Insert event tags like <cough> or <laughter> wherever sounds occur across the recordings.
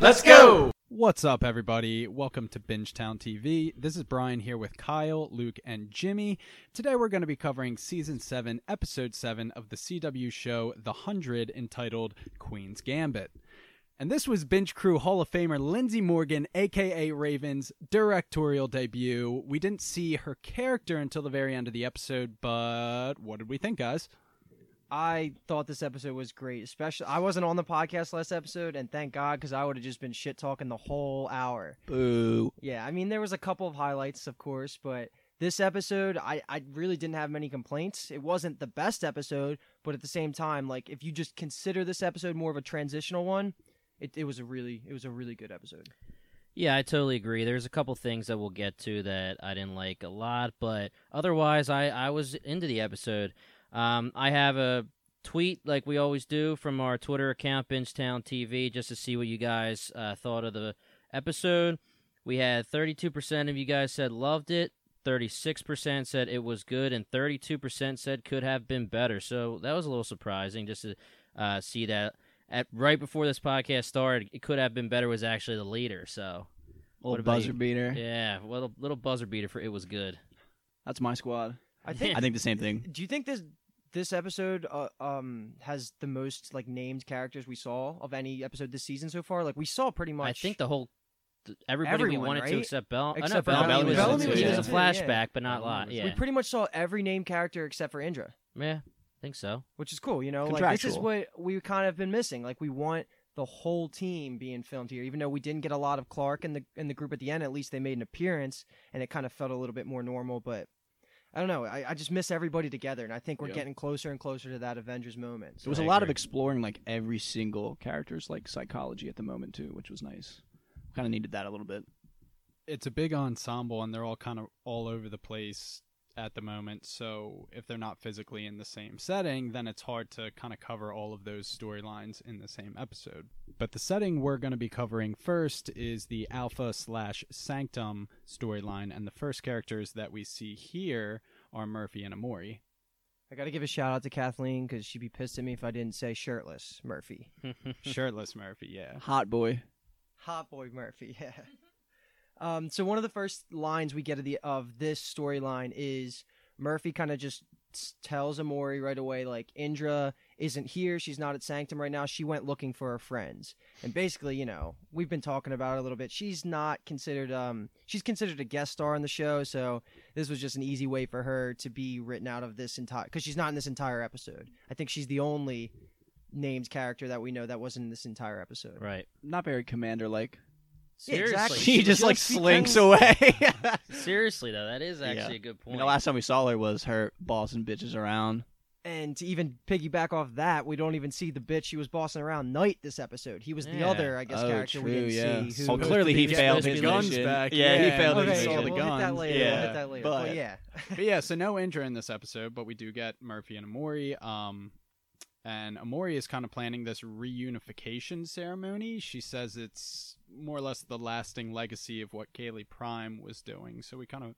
Let's go! What's up, everybody? Welcome to Bingetown TV. This is Brian here with Kyle, Luke, and Jimmy. Today we're going to be covering Season 7, Episode 7 of the CW show The Hundred, entitled Queen's Gambit. And this was Binge Crew Hall of Famer Lindsay Morgan, aka Raven's directorial debut. We didn't see her character until the very end of the episode, but what did we think, guys? I thought this episode was great. Especially, I wasn't on the podcast last episode, and thank God because I would have just been shit talking the whole hour. Boo. Yeah, I mean, there was a couple of highlights, of course, but this episode, I, I really didn't have many complaints. It wasn't the best episode, but at the same time, like if you just consider this episode more of a transitional one, it, it was a really it was a really good episode. Yeah, I totally agree. There's a couple things that we'll get to that I didn't like a lot, but otherwise, I, I was into the episode. Um, I have a tweet, like we always do, from our Twitter account, Bingetown TV, just to see what you guys uh, thought of the episode. We had 32% of you guys said loved it, 36% said it was good, and 32% said could have been better. So that was a little surprising just to uh, see that at right before this podcast started, it could have been better was actually the leader. So Little buzzer you? beater. yeah, little little buzzer beater for it was good. That's my squad. I think. I think the same thing. do you think this this episode uh, um has the most like named characters we saw of any episode this season so far? Like we saw pretty much. I think the whole th- everybody Everyone, we wanted to except Bell. uh, Except not for Bellamy. Bellamy. was, Bellamy was he in was a flashback, yeah. but not a lot. We Yeah, we pretty much saw every named character except for Indra. yeah, I think so. which is cool. You know, like this is what we kind of been missing. Like we want the whole team being filmed here, even though we didn't get a lot of Clarke in the in the group at the end. At least they made an appearance, and it kind of felt a little bit more normal. But I don't know. I, I just miss everybody together, and I think we're Yeah. getting closer and closer to that Avengers moment. There was I a lot of agree. exploring like every single character's like psychology at the moment too, which was nice. Kind of needed that a little bit. it's a big ensemble and they're all kind of all over the place at the moment so if they're not physically in the same setting then it's hard to kind of cover all of those storylines in the same episode but the setting we're going to be covering first is the alpha slash sanctum storyline and the first characters that we see here are murphy and emori I got to give a shout out to Kathleen because she'd be pissed at me if I didn't say shirtless Murphy, <laughs> shirtless murphy yeah Hot boy. hot boy Murphy. <laughs> Yeah. Um, so one of the first lines we get of the of this storyline is Murphy kind of just tells Emori right away like Indra isn't here, she's not at Sanctum right now. She went looking for her friends. And basically, you know, we've been talking about it a little bit. She's not considered um she's considered a guest star on the show, so this was just an easy way for her to be written out of this entire cuz she's not in this entire episode. I think she's the only named character that we know that wasn't in this entire episode. right. Not very commander like. Yeah, Seriously, exactly. She She just like slinks becomes- away. <laughs> seriously though, that is Yeah. actually a good I point. mean, the last time we saw her was her bossing bitches around. And to even piggyback off that, we don't even see the bitch she was bossing around Knight this episode. He was the Yeah. other, I guess, Oh, character we didn't yeah. see. So who- clearly he failed supposed to his guns mission. back, Yeah, he failed and his Okay, saw yeah, the we'll hit that guns. later. Yeah, We'll hit that later. but- But yeah, but yeah, so no Indra in this episode, but we do get Murphy and Emori. Um, and Emori is kind of planning this reunification ceremony. She says it's more or less the lasting legacy of what Kaylee Prime was doing. So we kind of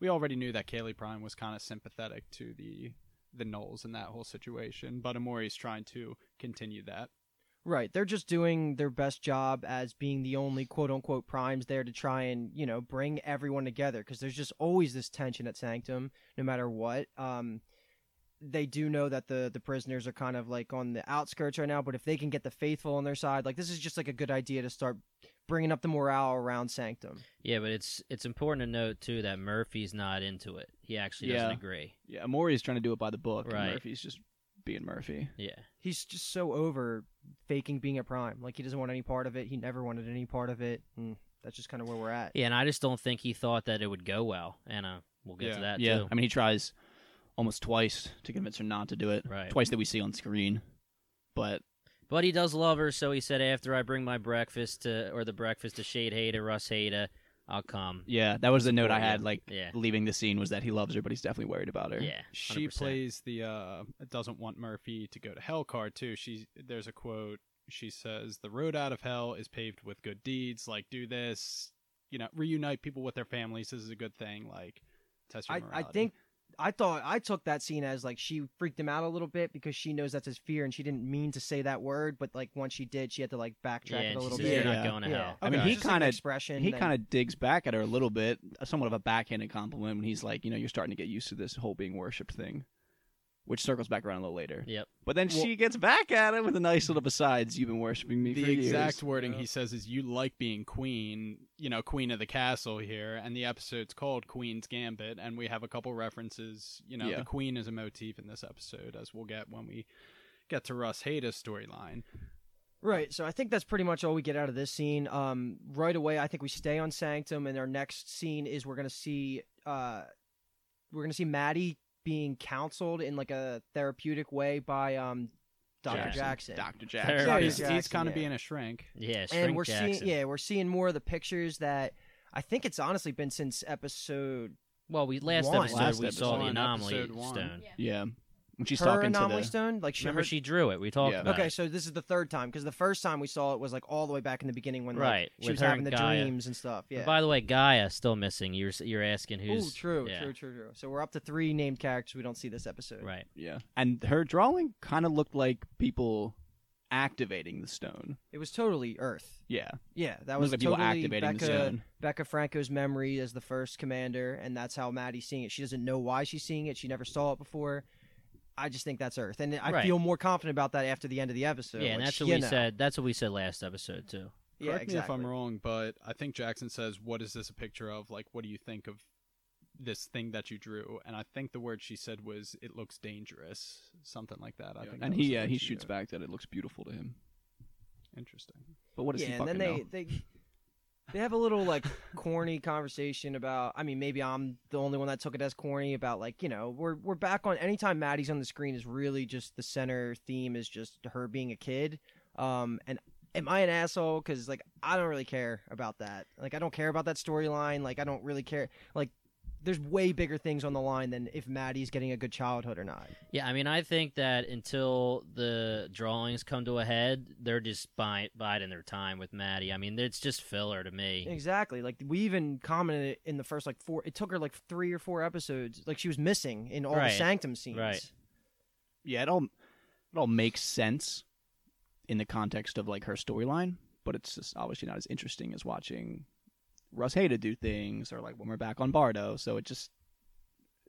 we already knew that Kaylee Prime was kind of sympathetic to the the nulls in that whole situation, but Emori's trying to continue that. right. They're just doing their best job as being the only quote unquote primes there to try and you know bring everyone together because there's just always this tension at Sanctum, no matter what. Um, they do know that the the prisoners are kind of like on the outskirts right now, but if they can get the faithful on their side, like this is just like a good idea to start bringing up the morale around Sanctum. yeah, but it's it's important to note too that Murphy's not into it. He actually doesn't agree. Yeah, Emori's trying to do it by the book. and Right. Murphy's just being Murphy. Yeah. he's just so over faking being a prime. Like he doesn't want any part of it. He never wanted any part of it. And that's just kind of where we're at. Yeah, and I just don't think he thought that it would go well. And uh, we'll get Yeah. to that yeah, too. I mean he tries almost twice to convince her not to do it. Right. Twice that we see on screen. But But he does love her, so he said after I bring my breakfast to or the breakfast to Sheidheda, Russ Hater, I'll come. yeah, that was the note I had you. like Yeah. leaving the scene was that he loves her, but he's definitely worried about her. Yeah. She 100%. plays the uh doesn't want Murphy to go to hell card too. She there's a quote. She says the road out of hell is paved with good deeds. Like do this, you know, reunite people with their families. This is a good thing. Like test your I, I think I thought I took that scene as like she freaked him out a little bit because she knows that's his fear and she didn't mean to say that word, but like once she did, she had to like backtrack yeah, it a little says, bit. "You're Yeah. not going to Yeah. hell." I mean, Okay. he Just like an kinda- expression. He then- kind of digs back at her a little bit, somewhat of a backhanded compliment when he's like, you know, you're starting to get used to this whole being worshipped thing, which circles back around a little later. Yep. But then she gets back at him with a nice little besides, you've been worshiping me the for exact years. wording Yeah. he says is you like being queen you know queen of the castle here and the episode's called queen's gambit and we have a couple references you know Yeah. the queen is a motif in this episode as we'll get when we get to russheda's storyline Right. So I think that's pretty much all we get out of this scene. Um, right away, I think we stay on Sanctum, and our next scene is we're gonna see uh, we're gonna see Maddie being counseled in like a therapeutic way by um, Doctor Jackson. Jackson. Dr. Jackson. Yeah, he's, Jackson, he's kind of yeah. being a shrink Yeah, and we're Jackson. seeing yeah we're seeing more of the pictures that I think it's honestly been since episode Well, we last One. episode Last we saw the anomaly Episode one. stone. Yeah. When she's her talking to anomaly the. stone like she Remember, heard- she drew it. We talked Yeah. about Okay, it. so this is the third time because the first time we saw it was like all the way back in the beginning when like, Right, she with was her having and the Gaia. dreams and stuff. Yeah. And By the way, Gaia still missing. You're you're asking Ooh, who's true, yeah, true, true, true. So we're up to three named characters we don't see this episode. Right. Yeah. And her drawing kind of looked like people activating the stone. It was totally Earth. Yeah. Yeah, that was was like people totally activating the Becca, stone. Becca Franco's memory as the first commander, and that's how Maddie's seeing it. She doesn't know why she's seeing it. She never saw it before. I just think that's Earth, and I Right. feel more confident about that after the end of the episode. yeah, and that's what we know. said. That's what we said last episode too. Yeah, correct exactly. me if i'm wrong but i think jackson says what is this a picture of like what do you think of this thing that you drew and i think the word she said was it looks dangerous something like that i Yeah. think And he the uh, he shoots back that it looks beautiful to him. interesting But what does yeah, he and then they know? they they have a little like corny conversation about. I mean, maybe I'm the only one that took it as corny about like you know we're we're back on. Anytime Maddie's on the screen is really just the center theme is just her being a kid. Um, and am I an asshole? Because like I don't really care about that. Like I don't care about that storyline. Like I don't really care. Like there's way bigger things on the line than if Maddie's getting a good childhood or not. Yeah, I mean, I think that until the drawings come to a head, they're just bi- biding their time with Maddie. I mean, it's just filler to me. Exactly. Like we even commented in the first like four. It took her like three or four episodes. Like she was missing in all Right. the sanctum scenes. Right. yeah, it all it all makes sense in the context of like her storyline, but it's just obviously not as interesting as watching Russheda do things or like when we're back on Bardo. So it just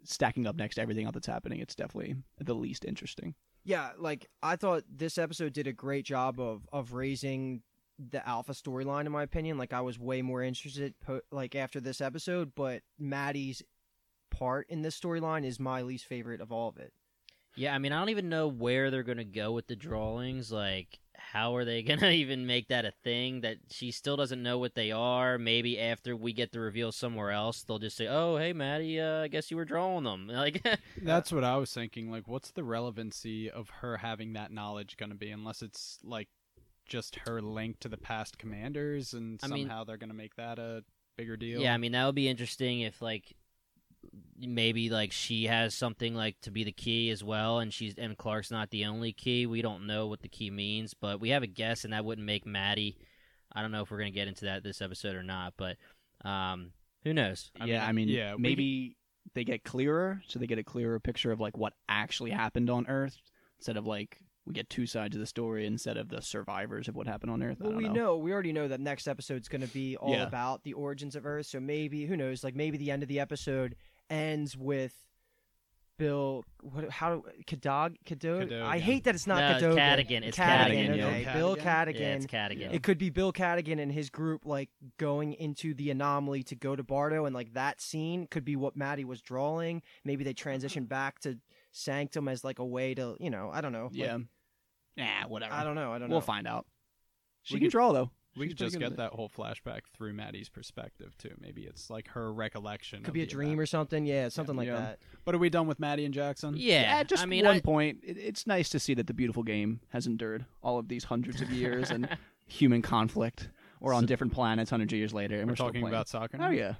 stacking up next to everything else that's happening, it's definitely the least interesting. Yeah. Like I thought this episode did a great job of of raising the alpha storyline. In my opinion, like I was way more interested po- like after this episode, but Maddie's part in this storyline is my least favorite of all of it. Yeah, I mean, I don't even know where they're going to go with the drawings. Like, how are they <laughs> going to even make that a thing that she still doesn't know what they are? Maybe after we get the reveal somewhere else, they'll just say, "Oh, hey, Maddie, uh, I guess you were drawing them." <laughs> Like, That's what I was thinking. Like, what's the relevancy of her having that knowledge going to be, unless it's like just her link to the past commanders, and I mean- somehow they're going to make that a bigger deal. yeah, I mean, that would be interesting if like maybe like she has something like to be the key as well, and she's and Clarke's not the only key. We don't know what the key means, but we have a guess, and that wouldn't make Maddie. I don't know if we're gonna get into that this episode or not, but um, who knows? I yeah, mean, I mean, yeah, we maybe they get clearer, so they get a clearer picture of like what actually happened on Earth, instead of like we get two sides of the story instead of the survivors of what happened on Earth. I Well, don't we know. know. we already know that next episode's going to be all Yeah. about the origins of Earth. So maybe who knows? Like maybe the end of the episode ends with Bill. What? How? Cadag? Cadog? I hate that it's not No, Cadogan. Cadigan. It's Cadigan. Cadigan. Okay, Bill Bill Cadigan? Cadigan. Yeah, it's Cadigan. It could be Bill Cadigan and his group like going into the anomaly to go to Bardo, and like that scene could be what Maddie was drawing. Maybe they transition back to Sanctum as like a way to, you know, I don't know. Like, Yeah. Nah, whatever. I don't know. I don't know. We'll find out. She We can could- draw though. We She's could just get at that whole flashback through Maddie's perspective too. Maybe it's like her recollection. Could of be a dream event. or something. Yeah, something like Yeah. that. But are we done with Maddie and Jackson? yeah, just I mean, one I, point. It, it's nice to see that the beautiful game has endured all of these hundreds of years and <laughs> human conflict. We're on different planets hundreds of years later, and We're we're, still talking playing. about soccer. Oh yeah,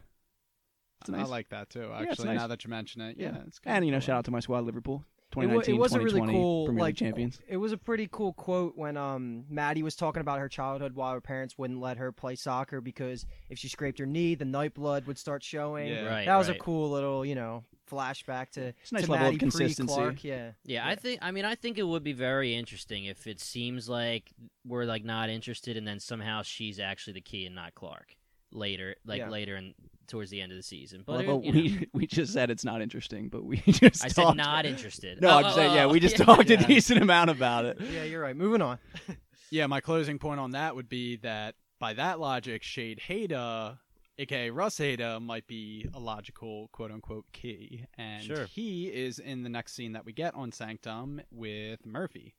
It's I nice. like that too. it's Actually, nice. now that you mention it, yeah, Yeah. it's good. and you know, shout out to my squad, Liverpool. Wa- 2019, it was a really cool Premier League like champions. It was a pretty cool quote when um Maddie was talking about her childhood while her parents wouldn't let her play soccer because if she scraped her knee, the night blood would start showing. Yeah. Right. that was right. a cool little you know flashback to It's a nice to level of Maddie consistency. pre-Clarke. Yeah, Yeah, I think. I mean, I think it would be very interesting if it seems like we're like not interested, and then somehow she's actually the key and not Clarke later, like Yeah. later and towards the end of the season. Well, But but it- you know, we <laughs> we just said it's not interesting, but we <laughs> just I said not interested. No, Oh, I'm oh, saying, yeah, oh, we just yeah. talked Yeah. a decent amount about it. yeah, you're right. Moving on. <laughs> Yeah, my closing point on that would be that by that logic, Sheidheda, aka Russheda, might be a logical quote unquote key. And Sure. he is in the next scene that we get on Sanctum with Murphy.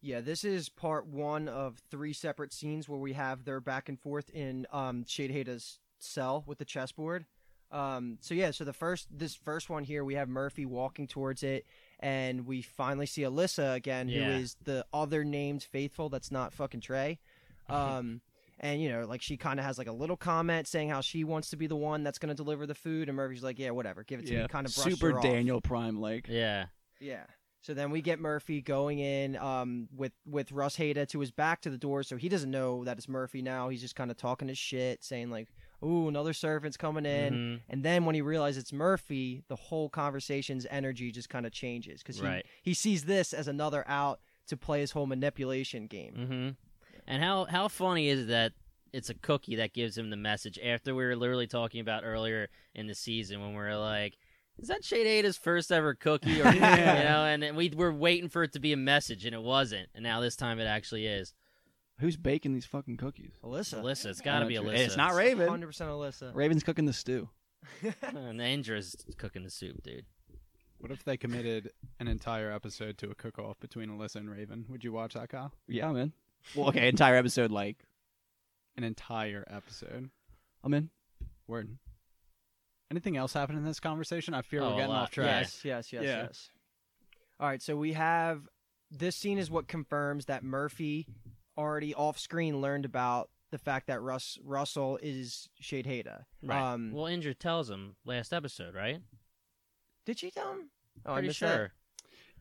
Yeah, this is part one of three separate scenes where we have their back and forth in um, Sheidheda's cell with the chessboard. Um, so yeah, so the first this first one here, we have Murphy walking towards it, and we finally see Alyssa again, Yeah. who is the other named faithful. That's not fucking Trey. <laughs> Um, and you know, like she kind of has like a little comment saying how she wants to be the one that's going to deliver the food, and Murphy's like, yeah, whatever, give it to me. Kind of super Daniel Prime like. Yeah, yeah. So then we get Murphy going in um, with with Russheda to his back to the door, so he doesn't know that it's Murphy now. He's just kind of talking his shit, saying like, "Ooh, another servant's coming in." Mhm. And then when he realizes it's Murphy, the whole conversation's energy just kind of changes because he Right. he sees this as another out to play his whole manipulation game. hmm And how how funny is it that it's a cookie that gives him the message after we were literally talking about earlier in the season when we are like, is that Sheidheda's first ever cookie? Or, Yeah. <laughs> You know, and then we were waiting for it to be a message, and it wasn't. And now this time it actually is. Who's baking these fucking cookies? Alyssa, Alyssa, it's got to be Uh, Alyssa. It's not Raven. hundred percent Alyssa. Raven's cooking the stew. <laughs> And Indra's cooking the soup, dude. What if they committed an entire episode to a cook off between Alyssa and Raven? Would you watch that, Kyle? Yeah, man. Well, okay, entire episode like An entire episode. I'm in. Word. Anything else happen in this conversation? I fear Oh, we're getting lot. off track. Yes, yes, yes, Yeah. yes. All right, so we have this scene is what confirms that Murphy already off screen learned about the fact that Russ Russell is Sheidheda. Right. Um, well, Indra tells him last episode, right? did she tell him? Oh, I Pretty sure. that.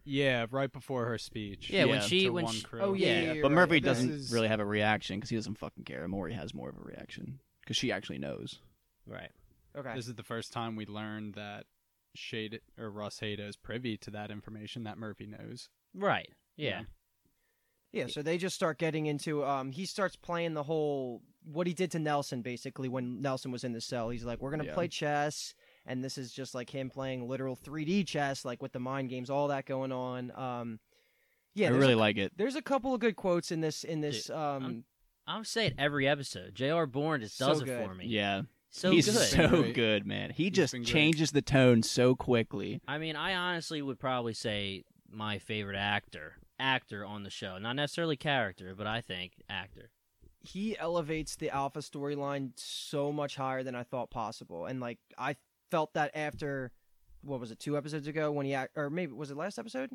Yeah, right before her speech. Yeah, when she to when she, crew. Oh, yeah, Yeah, yeah, But. Murphy This doesn't is- really have a reaction because he doesn't fucking care. Maury has more of a reaction because she actually knows. right. Okay. This is the first time we learned that Shade or Russheda is privy to that information that Murphy knows. Right. Yeah. Yeah, so they just start getting into um he starts playing the whole what he did to Nelson basically when Nelson was in the cell. He's like, We're gonna Yeah. play chess and this is just like him playing literal three D chess, like with the mind games, all that going on. Um Yeah, I really a, like it. there's a couple of good quotes in this in this Dude, um I'm- I'm saying every episode. J.R. Bourne just So does it good. for me. Yeah, So he's good. so Great. good, man. He He's just changes the tone so quickly. I mean, I honestly would probably say my favorite actor, actor on the show, not necessarily character, but I think actor. he elevates the alpha storyline so much higher than I thought possible. And like I felt that after what was it, two episodes ago when he act, or maybe was it last episode?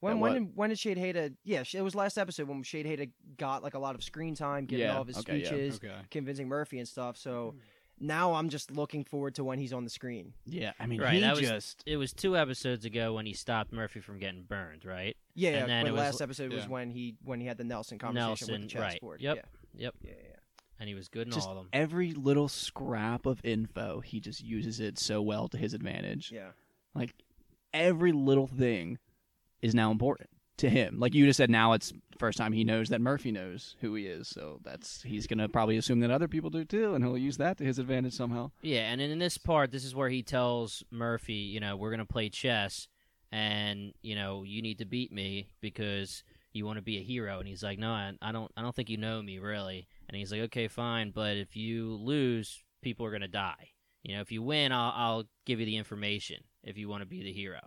When when did, when did Sheidheda? Yeah, it was last episode when Sheidheda got like a lot of screen time, getting Yeah, all of his okay, yeah, speeches, Okay. convincing Murphy and stuff. So hmm. Now I'm just looking forward to when he's on the screen. Yeah, I mean, Right, he that was- just It was two episodes ago when he stopped Murphy from getting burned, right? Yeah, And yeah, then but it was- last episode was when he when he had the Nelson conversation Nelson, with the right. chessboard. Yep. Yeah. Yep. Yeah, yeah, yeah. And he was good in just all of them. every little scrap of info, he just uses it so well to his advantage. Yeah. Like every little thing is now important to him. Like you just said, now it's first time he knows that Murphy knows who he is. So that's he's gonna probably assume that other people do too, and he'll use that to his advantage somehow. Yeah, and in this part, this is where he tells Murphy, you know, we're gonna play chess, and you know, you need to beat me because you want to be a hero. And he's like, no, I, I don't, I don't think you know me really. And he's like, okay, fine, but if you lose, people are gonna die. You know, if you win, I'll, I'll give you the information if you want to be the hero.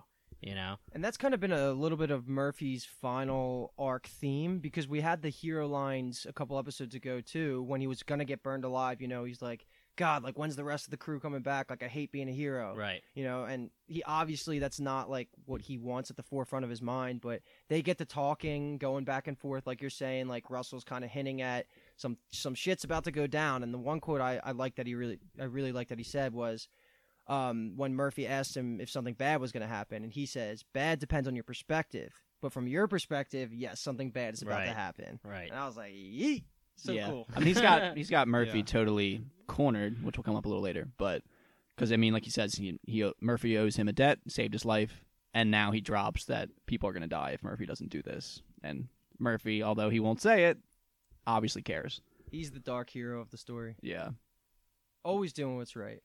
You know, And that's kind of been a little bit of Murphy's final arc theme because we had the hero lines a couple episodes ago too when he was gonna get burned alive. You know, he's like, "God, like when's the rest of the crew coming back? Like I hate being a hero." right? You know, and he obviously that's not like what he wants at the forefront of his mind, but they get to talking, going back and forth, like you're saying. Like Russell's kind of hinting at some some shit's about to go down. And the one quote I, I like that he really I really like that he said was, um, when Murphy asked him if something bad was going to happen, and he says, "Bad depends on your perspective, but from your perspective, yes, something bad is about Right. to happen." Right. And I was like, "Yeet, so yeah. cool." I mean, he's got he's got <laughs> Murphy Yeah. totally cornered, which will come up a little later. But because I mean, like he says, he, he Murphy owes him a debt, saved his life, and now he drops that people are going to die if Murphy doesn't do this. And Murphy, although he won't say it, obviously cares. He's the dark hero of the story, Yeah. always doing what's right.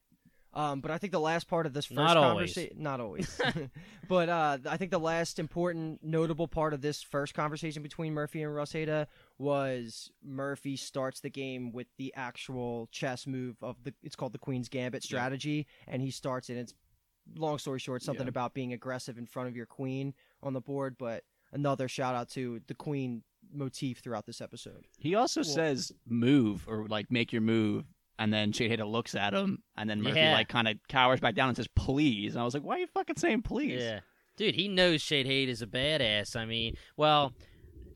Um, but I think the last part of this first Not always. conversation, not always, but uh, I think the last important, notable part of this first conversation between Murphy and Russheda was Murphy starts the game with the actual chess move of the. It's called the Queen's Gambit strategy, and he starts it. It's long story short, something Yeah. about being aggressive in front of your queen on the board. But another shout out to the Queen motif throughout this episode. He also says move or like make your move, and then Sheidheda looks at him, and then Murphy Yeah. like kind of cowers back down and says please. And I was like, why are you fucking saying please? Yeah, dude, he knows Shade Hate is a badass. I mean, well,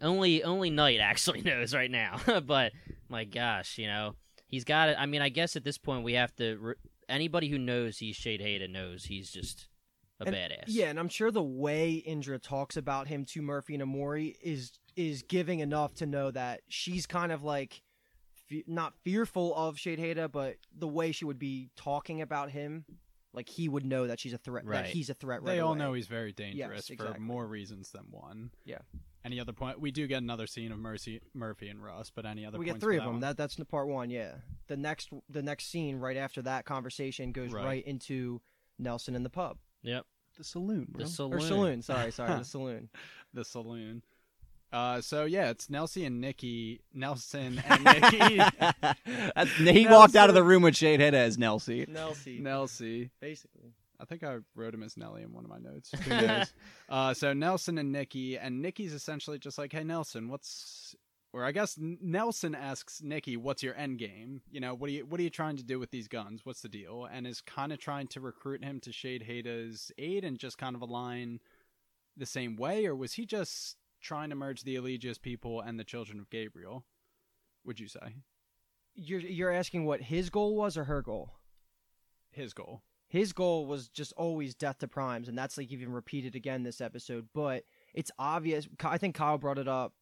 only only Knight <laughs> actually knows right now. <laughs> but my gosh, you know, he's got it. I mean, I guess at this point we have to. Re- anybody who knows he's Sheidheda knows he's just a And- badass. Yeah, and I'm sure the way Indra talks about him to Murphy and Emori is is giving enough to know that she's kind of like fe- not fearful of Sheidheda, but the way she would be talking about him, like he would know that she's a threat. Right. That he's a threat. Right They all away. know he's very dangerous for exactly. more reasons than one. Yeah. Any other point? We do get another scene of Mercy, Murphy and Russ, but any other? we get points three for of them. one? That that's the part one. Yeah. The next the next scene right after that conversation goes Right. right, into Nelson in the pub Yep. The saloon, bro. The saloon. or saloon. Sorry, sorry, the <laughs> saloon. the saloon. Uh, so yeah, it's Nelsie and Nikki. Nelson and <laughs> Nikki. That's- he walked out of the room with Sheidheda as Nelsie. Nelsie, Nelsie. basically. I think I wrote him as Nelly in one of my notes. <laughs> Who knows? uh, so Nelson and Nikki, and Nikki's essentially just like, "Hey, Nelson, what's?" Or I guess Nelson asks Nikki, "What's your end game? You know, what are you what are you trying to do with these guns? What's the deal?" And is kind of trying to recruit him to Sheidheda's aid and just kind of align the same way, or was he just trying to merge the Eligius people and the Children of Gabriel? Would you say You're you're asking what his goal was or her goal? his goal? his goal was just always death to primes and that's like even repeated again this episode but it's obvious i think kyle brought it up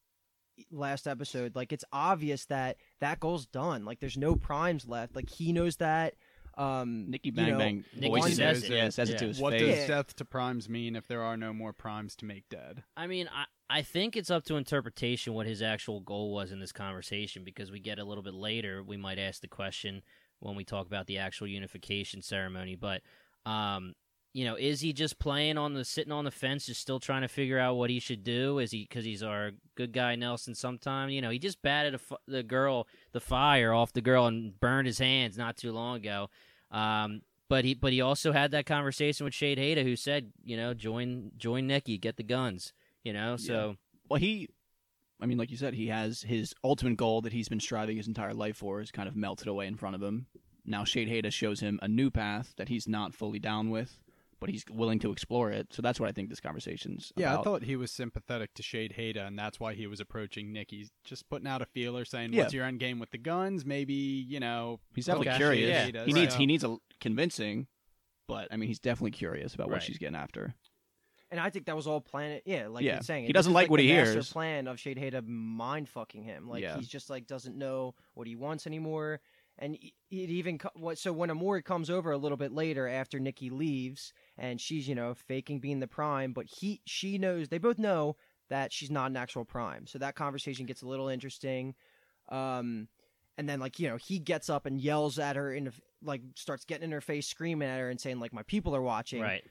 last episode like it's obvious that that goal's done like there's no primes left like he knows that um Nikki you Bang know, Bang Nikki voices says it. it. Yeah, says it to his What face. does death to primes mean if there are no more primes to make dead? I mean, I, I think it's up to interpretation what his actual goal was in this conversation because we get a little bit later, we might ask the question when we talk about the actual unification ceremony. But, um, you know, is he just playing on the sitting on the fence, just still trying to figure out what he should do? Is he because he's our good guy Nelson? Sometime, you know, he just batted the girl, the fire off the girl, and burned his hands not too long ago. Um, but he but he also had that conversation with Sheidheda, who said, you know, join join Nikki, get the guns. You know, so Well, he, I mean, like you said, he has his ultimate goal that he's been striving his entire life for is kind of melted away in front of him. Now Sheidheda shows him a new path that he's not fully down with, but he's willing to explore it. So that's what I think this conversation's Yeah, about. I thought he was sympathetic to Sheidheda, and that's why he was approaching Nikki, just putting out a feeler, saying, Yeah. "What's your end game with the guns? Maybe you know." he's definitely curious. Yeah, he needs So- he needs a convincing, but I mean, he's definitely curious about what she's getting after. And i think that was all planned yeah like Yeah. you're saying He doesn't is, like what he hears. plan of sheidheda mind fucking him like Yeah. he's just like doesn't know what he wants anymore and it even co- what so when Emori comes over a little bit later after Nikki leaves and she's you know faking being the prime but he she knows they both know that she's not an actual prime so that conversation gets a little interesting um and then like you know he gets up and yells at her and like starts getting in her face screaming at her and saying like my people are watching right.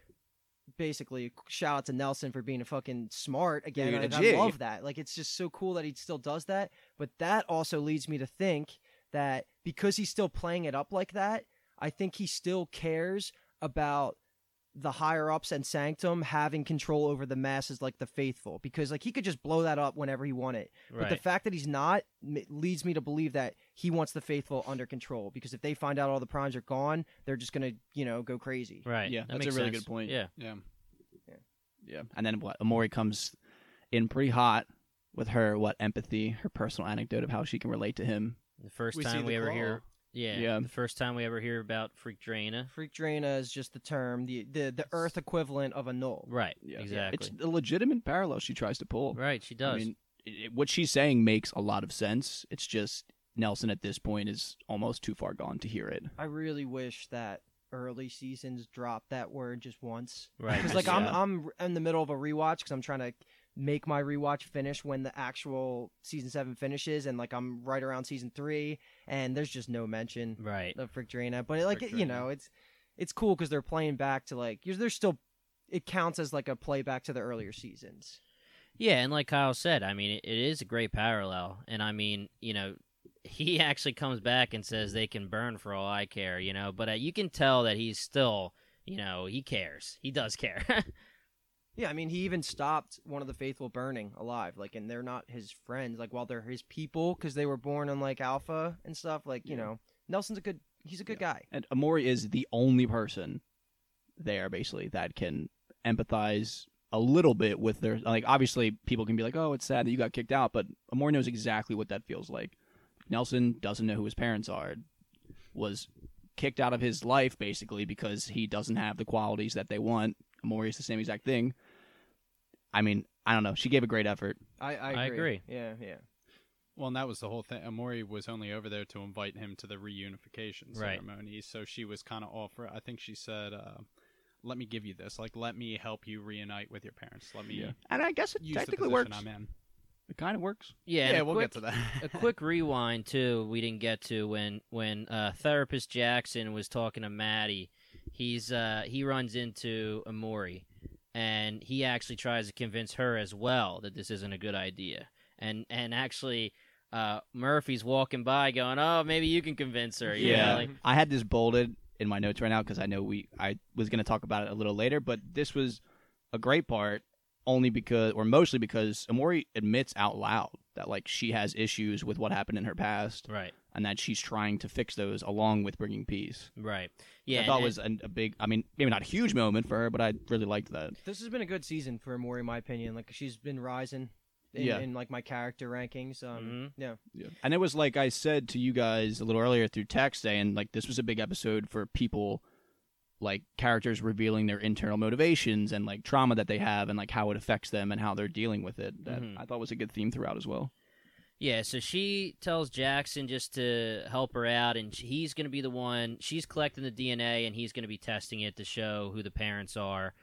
Basically shout out to Nelson for being a fucking smart again. Being a Like, I love that. Like it's just so cool that he still does that. But that also leads me to think that because he's still playing it up like that, I think he still cares about the higher ups and sanctum having control over the masses like the faithful because like he could just blow that up whenever he wanted but the fact that he's not m- leads me to believe that he wants the faithful under control because if they find out all the primes are gone they're just gonna you know go crazy Right. Yeah, That that's a really sense. good point. Yeah. Yeah, Yeah, and then what? Emori comes in pretty hot with her what empathy, her personal anecdote of how she can relate to him. The first We time the we ever claw. hear Yeah, Yeah. The first time we ever hear about Frikdreina. Freak Draina is just the term, the the, the Earth equivalent of a null. Right. Yeah. Exactly. It's a legitimate parallel she tries to pull. right. She does. I mean, it, it- what she's saying makes a lot of sense. It's just Nelson at this point is almost too far gone to hear it. I really wish that early seasons dropped that word just once. right. <laughs> Because just- like I'm I'm in the middle of a rewatch because I'm trying to make my rewatch finish when the actual season seven finishes, and like I'm right around season three, and there's just no mention right. of Frikdreina. But like Frick you know, it's it's cool because they're playing back to like you're- there's still it counts as like a playback to the earlier seasons. Yeah, and like Kyle said, I mean, it, it is a great parallel, and I mean, you know, he <laughs> actually comes back and says they can burn for all I care, you know, but uh, you can tell that he's still, you know, he cares. He does care. <laughs> Yeah, I mean, he even stopped one of the faithful burning alive, like, and they're not his friends, like, while they're his people because they were born on like Alpha and stuff. Like, you Yeah. know, Nelson's a good, he's a good guy. And Emori is the only person there, basically, that can empathize a little bit with their. Like, obviously, people can be like, oh, it's sad that you got kicked out, but Emori knows exactly what that feels like. Nelson doesn't know who his parents are, was kicked out of his life, basically, because he doesn't have the qualities that they want. Emori is the same exact thing. I mean, I don't know. She gave a great effort. I, I I agree. agree. Yeah, yeah. Well, and that was the whole thing. Emori was only over there to invite him to the reunification Right. ceremony, so she was kind of all for it. I think she said, uh, "Let me give you this. Like, let me help you reunite with your parents. Let me And I guess it use technically position works. I'm in." It kind of works. yeah, yeah, we'll quick, get to that. <laughs> a <laughs> quick rewind too. We didn't get to when when uh, therapist Jackson was talking to Maddie. He's uh, he runs into Emori, and he actually tries to convince her as well that this isn't a good idea. And and actually, uh, Murphy's walking by, going, "Oh, maybe you can convince her." You know, Yeah. like, I had this bolded in my notes right now because I know we I was going to talk about it a little later, but this was a great part only because or mostly because Emori admits out loud that like she has issues with what happened in her past right, and that she's trying to fix those along with bringing peace. right, yeah. I thought it was a, a big I mean maybe not a huge moment for her, but I really liked that. This has been a good season for Mori, in my opinion. Like, she's been rising in, Yeah. in like my character rankings. Um, yeah. And it was like I said to you guys a little earlier through text saying like this was a big episode for people like characters revealing their internal motivations and like trauma that they have and like how it affects them and how they're dealing with it. That Mhm. I thought was a good theme throughout as well. Yeah, so she tells Jackson just to help her out, and he's going to be the one. She's collecting the DNA, and he's going to be testing it to show who the parents are,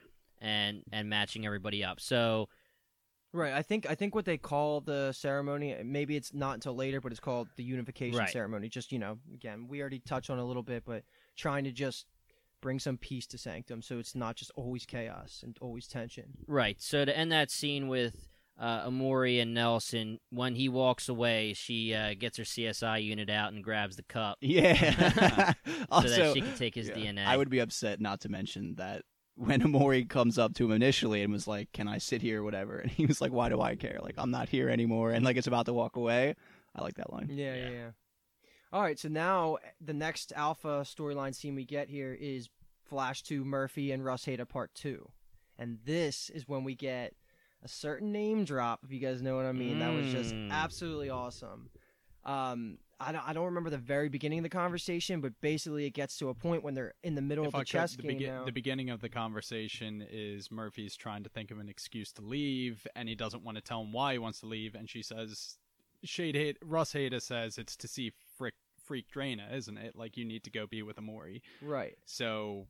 and and matching everybody up. So Right. I think I think what they call the ceremony, uh, maybe it's not until later, but it's called the unification Right. ceremony. Just you know, again, we already touched on a little bit, but trying to just bring some peace to Sanctum, so it's not just always chaos and always tension. right, so to end that scene with uh, Emori and Nelson, when he walks away, she uh, gets her CSI unit out and grabs the cup Yeah. <laughs> so <laughs> also, that she can take his yeah, DNA. I would be upset not to mention that when Emori comes up to him initially and was like, "Can I sit here?" or whatever, and he was like, "Why do I care? Like I'm not here anymore," and like it's about to walk away. I like that line. Yeah, yeah, Yeah. yeah. All right, so now the next alpha storyline scene we get here is Flash to Murphy and Russheda Part Two, and this is when we get a certain name drop. If you guys know what I mean, that was just Mm. absolutely awesome. Um, I don't, I don't remember the very beginning of the conversation, but basically it gets to a point when they're in the middle if of the I chess could, the, game begi- now. the beginning of the conversation is Murphy's trying to think of an excuse to leave, and he doesn't want to tell him why he wants to leave, and she says, "Shade Hate Russheda says it's to see Frick Frikdreina, isn't it? Like you need to go be with Emori." right. So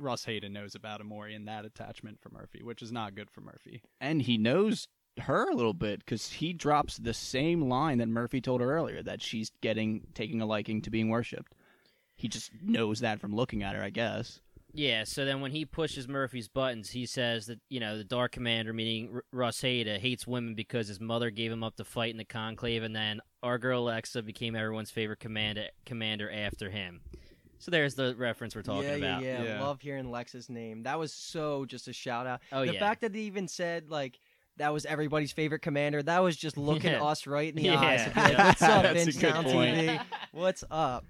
Russ Hayden knows about Emori and that attachment for Murphy, which is not good for Murphy. and he knows her a little bit because he drops the same line that Murphy told her earlier that she's getting taking a liking to being worshipped. He just knows that from looking at her, I guess. Yeah, so then when he pushes Murphy's buttons, he says that, you know, the Dark Commander, meaning R- Russheda, hates women because his mother gave him up to fight in the Conclave, and then our girl Alexa became everyone's favorite commander, commander after him. So there's the reference we're talking yeah, about. yeah, yeah, Yeah. Love hearing Lex's name. That was so just a shout out. Oh, the yeah. fact that they even said like that was everybody's favorite commander. That was just looking <laughs> Yeah. us right in the Yeah. eyes. like, <laughs> Yeah. What's up, That's a Bench good Town. TV? What's up?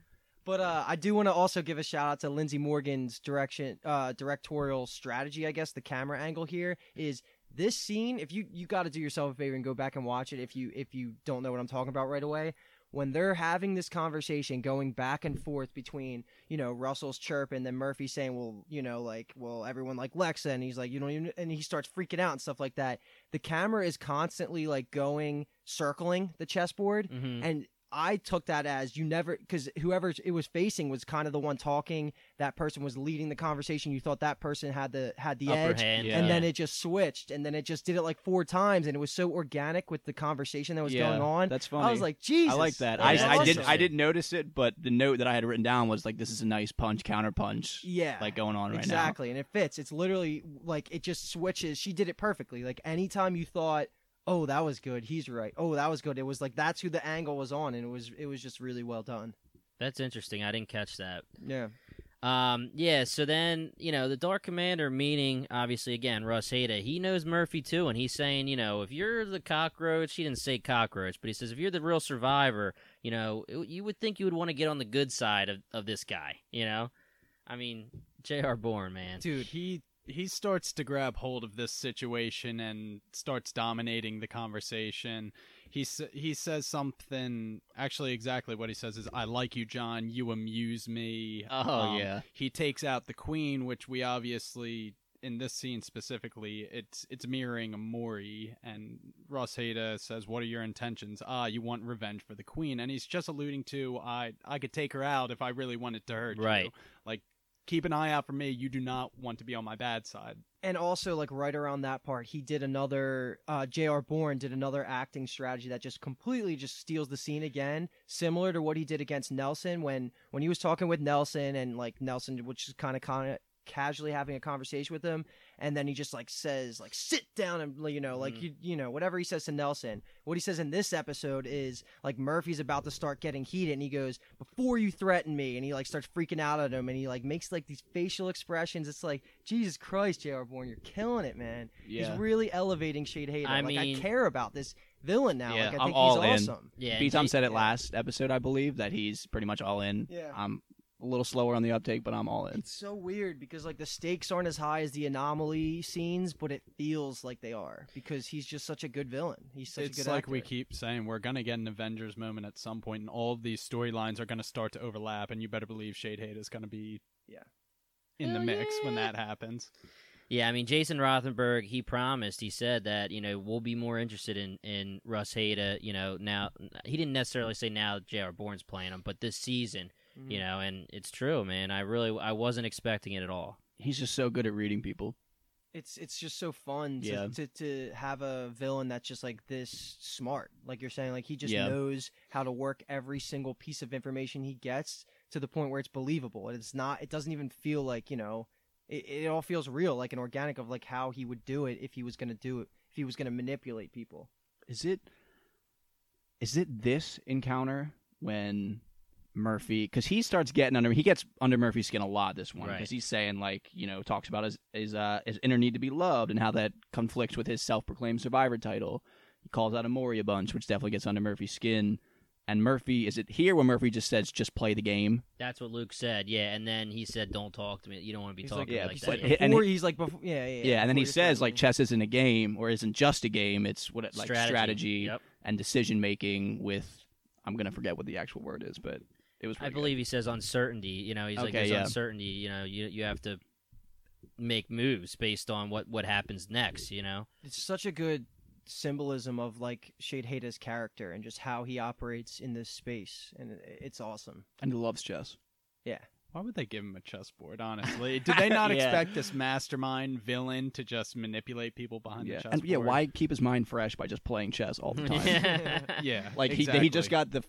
But uh, I do want to also give a shout out to Lindsay Morgan's direction, uh, directorial strategy. I guess the camera angle here is this scene. If you you got to do yourself a favor and go back and watch it if you if you don't know what I'm talking about right away. When they're having this conversation going back and forth between you know Russell's chirp and then Murphy saying well you know like well everyone like Lexa and he's like you don't even and he starts freaking out and stuff like that the camera is constantly like going circling the chessboard Mhm. and I took that as you never because whoever it was facing was kind of the one talking. That person was leading the conversation. You thought that person had the had the Upper edge, hand. Yeah. and then it just switched, and then it just did it like four times, and it was so organic with the conversation that was Yeah, going on. That's funny. I was like, Jesus, I like that. Yeah, I, that's I did. interesting. I didn't notice it, but the note that I had written down was like, "This is a nice punch, counter punch, yeah, like going on right now. exactly, and it fits. It's literally like it just switches. She did it perfectly. Like anytime you thought, oh, that was good, he's right. Oh, that was good. It was like that's who the angle was on, and it was it was just really well done. That's interesting. I didn't catch that. Yeah, Um, yeah, so then, you know, the Dark Commander meaning, obviously, again, Russheda, he knows Murphy too, and he's saying, you know, if you're the cockroach, he didn't say cockroach, but he says, if you're the real survivor, you know, it- you would think you would want to get on the good side of, of this guy, you know? I mean, J.R. Bourne, man. Dude, he he starts to grab hold of this situation and starts dominating the conversation. He he says something actually exactly what he says is I like you John, you amuse me. Oh Um, yeah, He takes out the queen, which we obviously in this scene specifically, it's it's mirroring Mori and Russheda says, "What are your intentions?" Ah, you want revenge for the queen, and he's just alluding to I I could take her out if I really wanted to hurt you. Right. Like keep an eye out for me. You do not want to be on my bad side. and also like right around that part, he did another. uh J.R. Bourne did another acting strategy that just completely just steals the scene again, similar to what he did against Nelson when when he was talking with Nelson and like Nelson, which is kind of kind of casually having a conversation with him and then he just like says like sit down and you know like Mhm. you you know whatever he says to Nelson what he says in this episode is like Murphy's about to start getting heated and he goes before you threaten me and he like starts freaking out at him and he like makes like these facial expressions it's like Jesus Christ J.R. Bourne you're killing it man yeah. he's really elevating Sheidheda I like mean- I care about this villain now Yeah, like I I'm think all in. he's awesome Yeah, B Tom J- said it yeah. last episode, I believe, that he's pretty much all in. Yeah. I'm a little slower on the uptake, but I'm all in. It's so weird because like the stakes aren't as high as the anomaly scenes, but it feels like they are because he's just such a good villain. He's such it's a good like actor. we keep saying we're gonna get an Avengers moment at some point, and all of these storylines are gonna start to overlap, and you better believe Shade Hate is gonna be Yeah. in the Hell mix when that happens. Yeah, I mean Jason Rothenberg, he promised, he said that, you know, we'll be more interested in in Russheda, uh, you know, now he didn't necessarily say now J.R. Bourne's playing him, but this season, Mhm. you know, and it's true, man. I really I wasn't expecting it at all. He's just so good at reading people. it's it's just so fun to, Yeah. to to have a villain that's just like this smart. Like you're saying, like he just Yeah. knows how to work every single piece of information he gets to the point where it's believable. It's not. It doesn't even feel like you know. It, it all feels real, like an organic of like how he would do it if he was going to do it. If he was going to manipulate people. Is it? Is it this encounter when Murphy? Because he starts getting under. He gets under Murphy's skin a lot. This one Right. because he's saying like you know talks about his his uh his inner need to be loved and how that conflicts with his self proclaimed survivor title. He calls out Emori a bunch, which definitely gets under Murphy's skin. And Murphy, is it here when Murphy just says, "Just play the game"? That's what Luke said. Yeah, and then he said don't talk to me. You don't want to be He's talking like, to me yeah, like that. like but yeah. he- and before he's like before, yeah, yeah, Yeah, and then he says you're like chess isn't a game or isn't just a game. It's what it, like strategy, Yep. and decision making with. I'm gonna forget what the actual word is, but it was. I pretty good. believe he says uncertainty. You know, he's like Okay, there's yeah. uncertainty. You know, you you have to make moves based on what what happens next. You know, it's such a good symbolism of like Sheidheda's character and just how he operates in this space, and it's awesome. and he loves chess. Yeah. Why would they give him a chessboard? Honestly, <laughs> did they not Yeah. expect this mastermind villain to just manipulate people behind Yeah, the chessboard? and yeah, why keep his mind fresh by just playing chess all the <laughs> time? Yeah, like he he just got the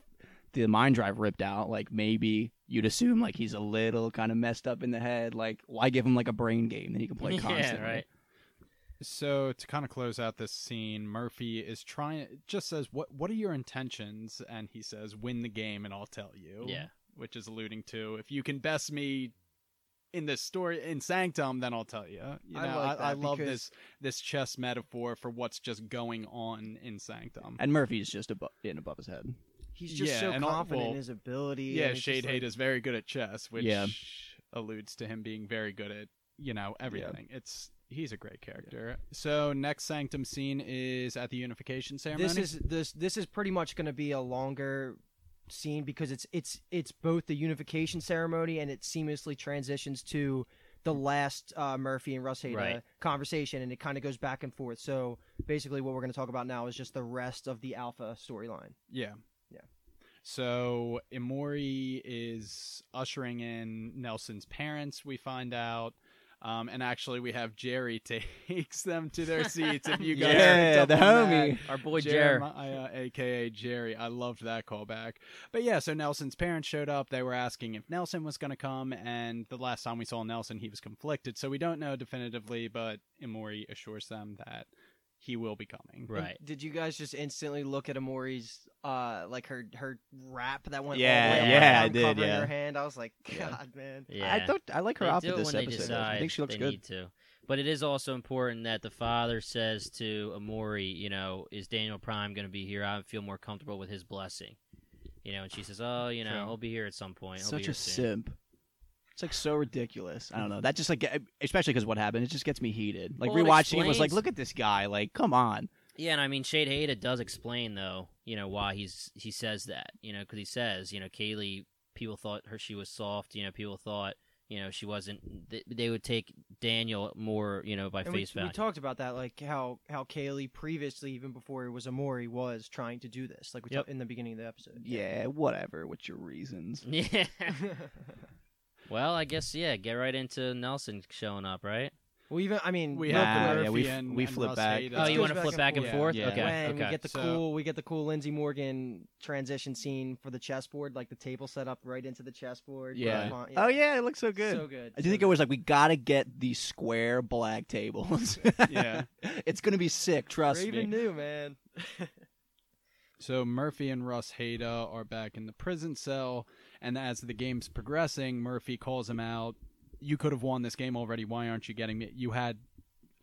the mind drive ripped out. Like maybe you'd assume like he's a little kind of messed up in the head. Like why give him like a brain game that he can <laughs> play Yeah, constantly? right. So to kind of close out this scene, Murphy is trying. Just says, "What What are your intentions?" And he says, "Win the game, and I'll tell you." Yeah. which is alluding to if you can best me in this story in Sanctum, then I'll tell you. You know, I I, like that I love because- this this chess metaphor for what's just going on in Sanctum. And Murphy's just above in above his head. He's just Yeah, so and all- confident well, in his ability. yeah, and it's just Shade Hate like- is very good at chess, which Yeah. alludes to him being very good at you know everything. It's he's a great character. So next Sanctum scene is at the unification ceremony. This is this this is pretty much going to be a longer scene because it's it's it's both the unification ceremony and it seamlessly transitions to the last uh, Murphy and Russheda Right. conversation, and it kind of goes back and forth. So basically, what we're going to talk about now is just the rest of the Alpha storyline. Yeah. So Emori is ushering in Nelson's parents, we find out. Um, and actually, we have Jerry <laughs> takes them to their seats. If you <laughs> guys Yeah, the homie. that. Our boy Jerry, Jeremiah, aka Jerry. I loved that callback. But yeah, so Nelson's parents showed up. They were asking if Nelson was going to come, and the last time we saw Nelson, he was conflicted. So we don't know definitively, but Emori assures them that he will be coming. Right. Did you guys just instantly look at Emori's uh like her her wrap that went Yeah, all the way yeah, I did, covering yeah. her hand? I was like, Yeah. God, man. Yeah. I thought I like her they outfit this when they episode. decide I think she looks they good. need to. But it is also important that the father says to Emori, you know, is Daniel Prime going to be here? I feel more comfortable with his blessing. You know, and she says, "Oh, you know, True. he'll be here at some point. He'll Such be here a soon." simp. It's like so ridiculous. I don't know. That just like, especially because what happened, it just gets me heated. Like Well, it rewatching it was like, look at this guy. Like, come on. Yeah, and I mean, Sheidheda does explain though, you know, why he's he says that, you know, because he says, you know, Kaylee, people thought her she was soft, you know, people thought, you know, she wasn't. They, they would take Daniel more, you know, by And face we value. We talked about that, like how how Kaylee previously, even before it was Emori, was trying to do this, like we Yep. talked in the beginning of the episode. Yeah, whatever. What's your reasons? <laughs> yeah. <laughs> well, I guess yeah. Get right into Nelson showing up, right? well, even I mean, We look, have Ah, yeah, we and, we and flip Russ back. Hada. Oh, you want to back flip and back and forth. forth? Yeah. Okay. when okay. we get the So- cool, we get the cool Lindsay Morgan transition scene for the chessboard, like the table set up right into the chessboard. Yeah. Come on, Oh yeah, it looks so good. so good. I do so think it was like we gotta get these square black tables. <laughs> Yeah. <laughs> it's gonna be sick. Trust Raven me. knew, man. <laughs> So Murphy and Russheda are back in the prison cell, and as the game's progressing, Murphy calls him out. You could have won this game already. Why aren't you getting me? You had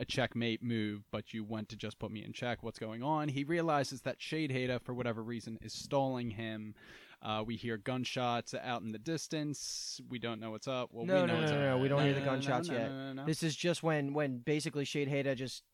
a checkmate move, but you went to just put me in check. What's going on? He realizes that Sheidheda, for whatever reason, is stalling him. Uh, we hear gunshots out in the distance. We don't know what's up. Well, No, we know no, what's no, up. no, no, we don't hear the gunshots yet. This is just when when basically Sheidheda just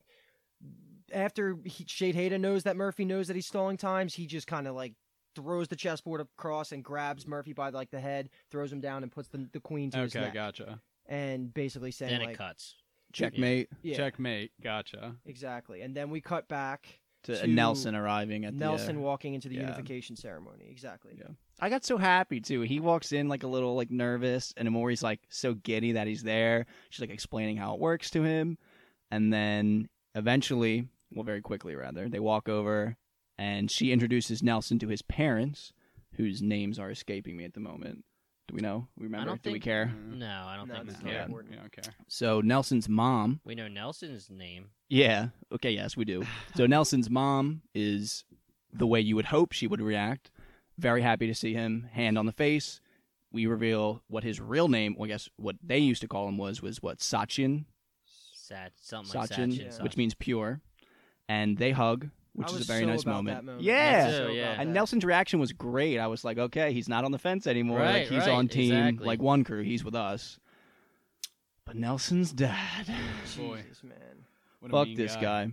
after he, Sheidheda knows that Murphy knows that he's stalling times, he just kind of like throws the chessboard across and grabs Murphy by like the head, throws him down, and puts the the queen to his Okay, neck, gotcha. and basically saying Then like it cuts. Checkmate yeah, Checkmate, gotcha. exactly, and then we cut back to, to Nelson arriving at Nelson the. uh, walking into the yeah. unification ceremony, exactly. Yeah. I got so happy too. He walks in like a little like nervous, and Emori's like so giddy that he's there. She's like explaining how it works to him, and then eventually, well, very quickly rather, they walk over, and she introduces Nelson to his parents, whose names are escaping me at the moment. Do we know? We remember? don't Do we care? No, I don't No, think this is so. not yeah, important. we don't care. So Nelson's mom We know Nelson's name. Yeah. Okay. Yes, we do. So <sighs> Nelson's mom is the way you would hope she would react. Very happy to see him. Hand on the face. We reveal what his real name. Well, I guess what they used to call him was was what Sachin. Sat something like Sachin, Sachin. Yeah. which means pure. And they hug, which is a very so nice about moment. that moment. Yeah. Me too, So yeah. And that. Nelson's reaction was great. I was like, okay, he's not on the fence anymore. like he's right, on team exactly. like one crew. He's with us. But Nelson's dad. Oh, boy. Jesus, man. What Fuck this guy.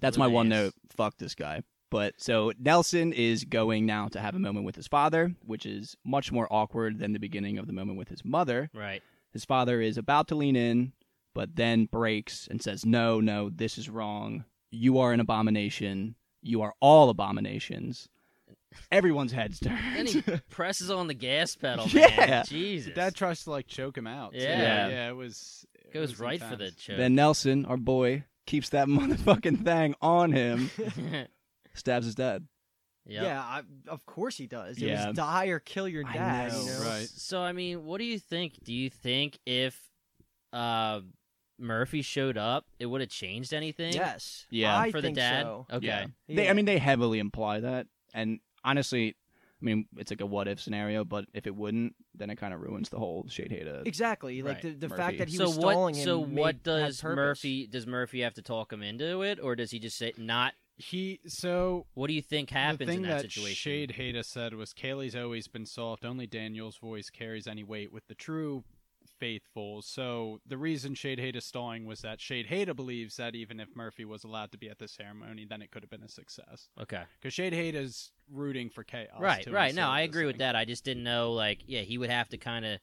That's What my one ass. note. Fuck this guy. But so Nelson is going now to have a moment with his father, which is much more awkward than the beginning of the moment with his mother. Right. His father is about to lean in, but then breaks and says, No, no, this is wrong. You are an abomination. You are all abominations. Everyone's heads Then turned. he <laughs> presses on the gas pedal. Yeah. Jesus. Dad tries to like choke him out. too. Yeah. yeah, it was. it goes was right for the intense. choke. then Nelson, our boy, keeps that <laughs> motherfucking thing on him, <laughs> stabs his dad. Yep. Yeah, I, of course he does. It Yeah. was die or kill your I dad. know, you know? right. So I mean, what do you think? Do you think if uh, Murphy showed up, it would have changed anything? Yes. Yeah. I For the think dad. so. Okay. Yeah. They, I mean, they heavily imply that, and honestly, I mean, it's like a what if scenario. But if it wouldn't, then it kind of ruins the whole Sheidheda. Exactly. Like Right, the, the Murphy. fact that he so was what? stalling him. So made- what does. Murphy? Does Murphy have to talk him into it, or does he just say not? He so What do you think happens the thing in that, that situation? Shade Hada said was Kaylee's always been soft. Only Daniel's voice carries any weight. With the true faithful. So the reason Sheidheda is stalling was that Sheidheda believes that even if Murphy was allowed to be at the ceremony, then it could have been a success. Okay. Because Sheidheda is rooting for chaos. Right, to right. No, I this agree with that. I just didn't know, like, yeah, he would have to kind of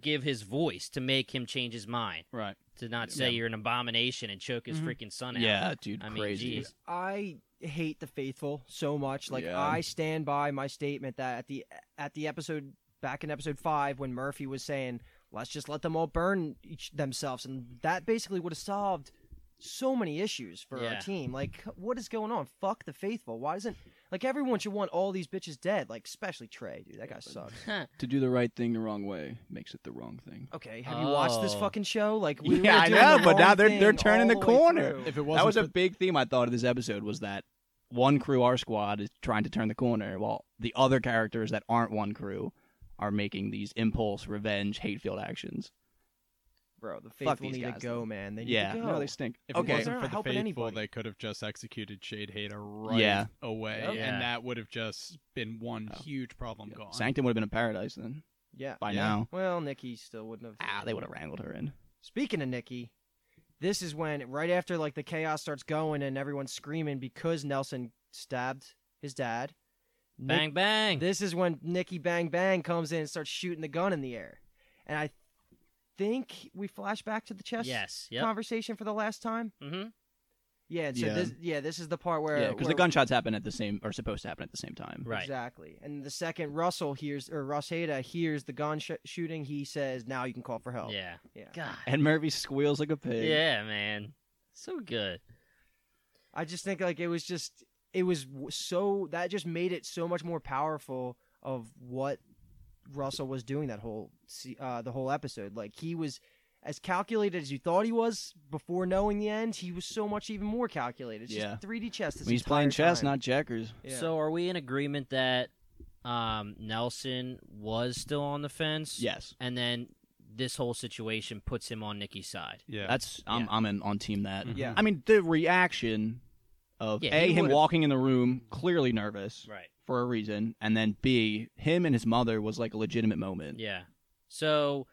give his voice to make him change his mind, Right. to not say Yeah. you're an abomination and choke his Mhm. freaking son out. Yeah, dude, I mean, crazy. geez. I hate the faithful so much. Like Yeah. I stand by my statement that at the at the episode back in episode five when Murphy was saying, "Let's just let them all burn each themselves," and that basically would have solved so many issues for Yeah. our team. Like, what is going on? Fuck the faithful. Why doesn't like everyone should want all these bitches dead? Like, especially Trey, dude. That guy sucks. <laughs> To do the right thing the wrong way makes it the wrong thing. Okay, have you watched this Oh. fucking show? Like, we yeah, were I know, the but now they're they're turning the all way corner. If it that wasn't was a for- big theme I thought of this episode was that one crew, our squad, is trying to turn the corner, while the other characters that aren't one crew are making these impulse, revenge, hate-filled actions. bro, the Fuck faithful these need guys, to go, man. They need Yeah, to go. no, they stink. If okay, it wasn't They're for the helping faithful, anybody. they could have just executed Sheidheda right Yeah. away, Yep. and that would have just been one Oh. huge problem gone. Sanctum would have been in paradise then yeah. by Yeah. now. Well, Nikki still wouldn't have. Ah, they would have wrangled her in. Speaking of Nikki, this is when right after like the chaos starts going and everyone's screaming because Nelson stabbed his dad. Nick- bang, bang. This is when Nikki Bang Bang comes in and starts shooting the gun in the air, and I think we flash back to the chess yes. Yep. conversation for the last time. Mm-hmm. Yeah, and so Yeah. this yeah this is the part where Yeah, because the gunshots happen at the same, or supposed to happen at the same time. Right. Exactly. And the second Russell hears or Russheda hears the gun sh- shooting, he says, "Now you can call for help." Yeah. Yeah. God. And Murphy squeals like a pig. Yeah, man. So good. I just think like it was just it was so that just made it so much more powerful of what Russell was doing that whole uh the whole episode. Like he was as calculated as you thought he was before knowing the end. He was so much even more calculated. It's Yeah. 3D chess. This He's playing chess, time. not checkers. Yeah. So are we in agreement that um, Nelson was still on the fence? Yes, And then this whole situation puts him on Nikki's side. Yeah, that's I'm Yeah. I'm in, on team that. Mhm. Yeah. I mean, the reaction of Yeah, a him walking in the room clearly nervous Right. for a reason, and then b him and his mother was like a legitimate moment. Yeah. So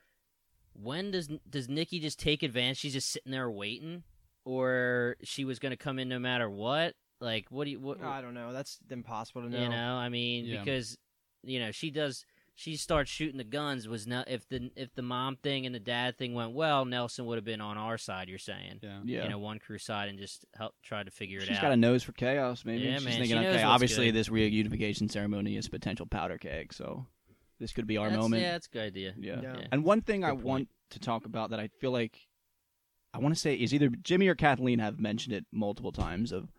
when does does Nikki just take advantage? She's just sitting there waiting, or she was going to come in no matter what? Like, what do you? What, I don't know. That's impossible to know. You know, I mean, Yeah. because you know she does. She starts shooting the guns. Was not if the if the mom thing and the dad thing went well, Nelson would have been on our side. You're saying, yeah. Yeah. you know, one crew side and just help try to figure it She's out. She's got a nose for chaos, maybe. Yeah, She's man, thinking, knows okay, obviously good. this reunification ceremony is potential powder keg, so this could be our That's- moment. Yeah, that's a good idea. Yeah. Yeah. Yeah. And one thing I point. want to talk about that I feel like I want to say is either Jimmy or Kathleen have mentioned it multiple times of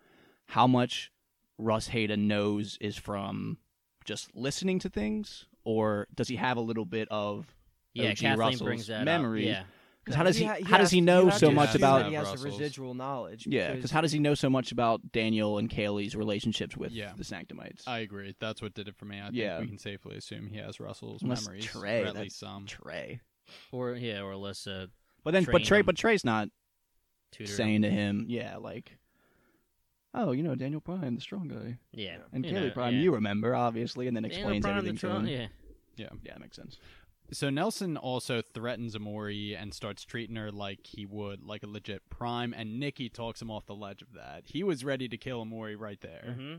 how much Russheda knows is from just listening to things, or does he have a little bit of Yeah, OG Kathleen Russell's brings that memories? Up. Yeah, Because how does he, ha- how does has- he know have so to much about he has the Russell's- residual knowledge? yeah? Because how does he know so much about Daniel and Kaylee's relationships with Yeah. the Sanctimites? I agree. That's what did it for me. I Yeah. think we can safely assume he has Russell's Unless memories, Trey, or at least some. Trey, or yeah, or Alyssa uh, but then but Trey him. but Trey's not tutored. him. saying to him, yeah, like, oh, you know, Daniel Prime, the strong guy. yeah, And you Kaylee know, Prime, yeah. you remember, obviously, and then Daniel explains Prime, everything the to Tron- him. Yeah, Yeah, that makes sense. So Nelson also threatens Emori and starts treating her like he would, like a legit prime, and Nikki talks him off the ledge of that. He was ready to kill Emori right there, hmm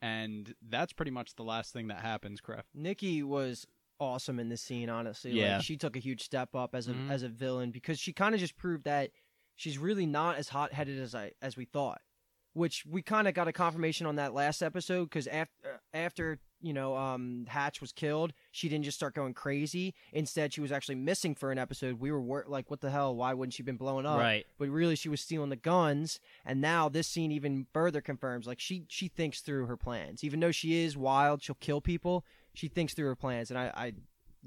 and that's pretty much the last thing that happens. Kraft. Nikki was awesome in this scene. Honestly, Yeah. like, she took a huge step up as a Mhm. as a villain because she kind of just proved that she's really not as hot headed as I as we thought. Which we kind of got a confirmation on that last episode because after after you know um, Hatch was killed, she didn't just start going crazy. Instead, she was actually missing for an episode. We were wor- like, "What the hell? Why wouldn't she been blowing up?" right. but really she was stealing the guns and now this scene even further confirms like she she thinks through her plans even though she is wild she'll kill people she thinks through her plans and i i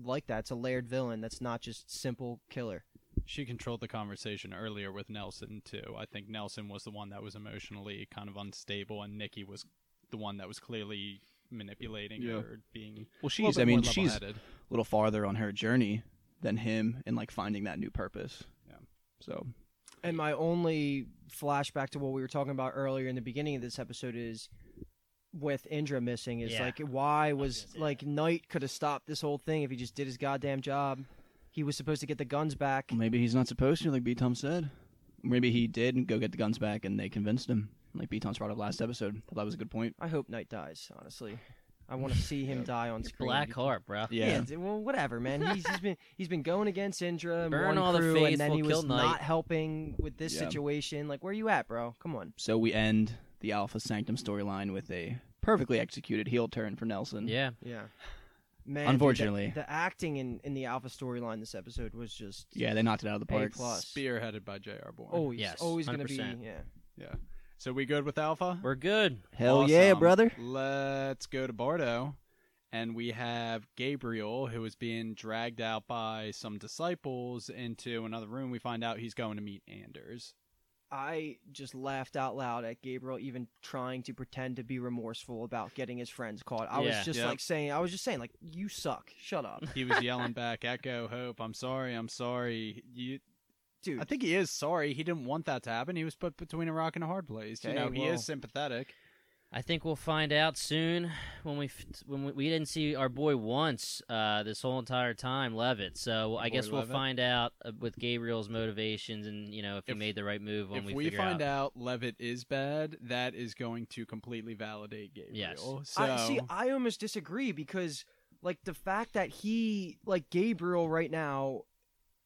like that it's a layered villain that's not just simple killer She controlled the conversation earlier with Nelson too. I think Nelson was the one that was emotionally kind of unstable, and Nikki was the one that was clearly manipulating Yeah. or being. Well, a she's, bit I mean, more she's a little farther on her journey than him in like finding that new purpose. Yeah. So, and my only flashback to what we were talking about earlier in the beginning of this episode is with Indra missing is Yeah. like why was was like Knight could have stopped this whole thing if he just did his goddamn job he was supposed to get the guns back. Maybe he's not supposed to, like B Tom said. Maybe he did go get the guns back and they convinced him. Like B Tom's brought up last episode. Thought that was a good point. I hope Knight dies. Honestly, I want to see him die on screen. Black Heart, bro. Yeah. d- well, whatever, man. He's, he's been he's been going against Indra, and Burn one all the crew, and then faithful, he kill was Knight. not helping with this Yeah. situation. Like, where you at, bro? Come on. So we end the Alpha Sanctum storyline with a perfectly executed heel turn for Nelson. Yeah. Yeah. Man, dude, Unfortunately. the, the acting in, in the Alpha storyline this episode was just Yeah, they knocked it out of the A park. plus. Spearheaded by J.R. Bourne. Oh, always Yes, always gonna be yeah. yeah. So we good with Alpha? We're good. Hell yeah, brother. Let's go to Bardo. And we have Gabriel, who is being dragged out by some disciples into another room. We find out he's going to meet Anders. I just laughed out loud at Gabriel even trying to pretend to be remorseful about getting his friends caught. I Yeah. was just Yep. like saying, I was just saying, like, you suck. Shut up, He was yelling <laughs> back, Echo, Hope, I'm sorry, I'm sorry. You, dude. I think he is sorry. He didn't want that to happen. He was put between a rock and a hard place. You Okay, know, he well- is sympathetic. I think we'll find out soon when we when we, we didn't see our boy once uh, this whole entire time, Levitt. So I Boy guess we'll Levitt. find out uh, with Gabriel's motivations and you know if he made the right move when we If we, we, find out. out. Levitt is bad, that is going to completely validate Gabriel. Yes. So, I see. I almost disagree because, like, the fact that he, like, Gabriel right now,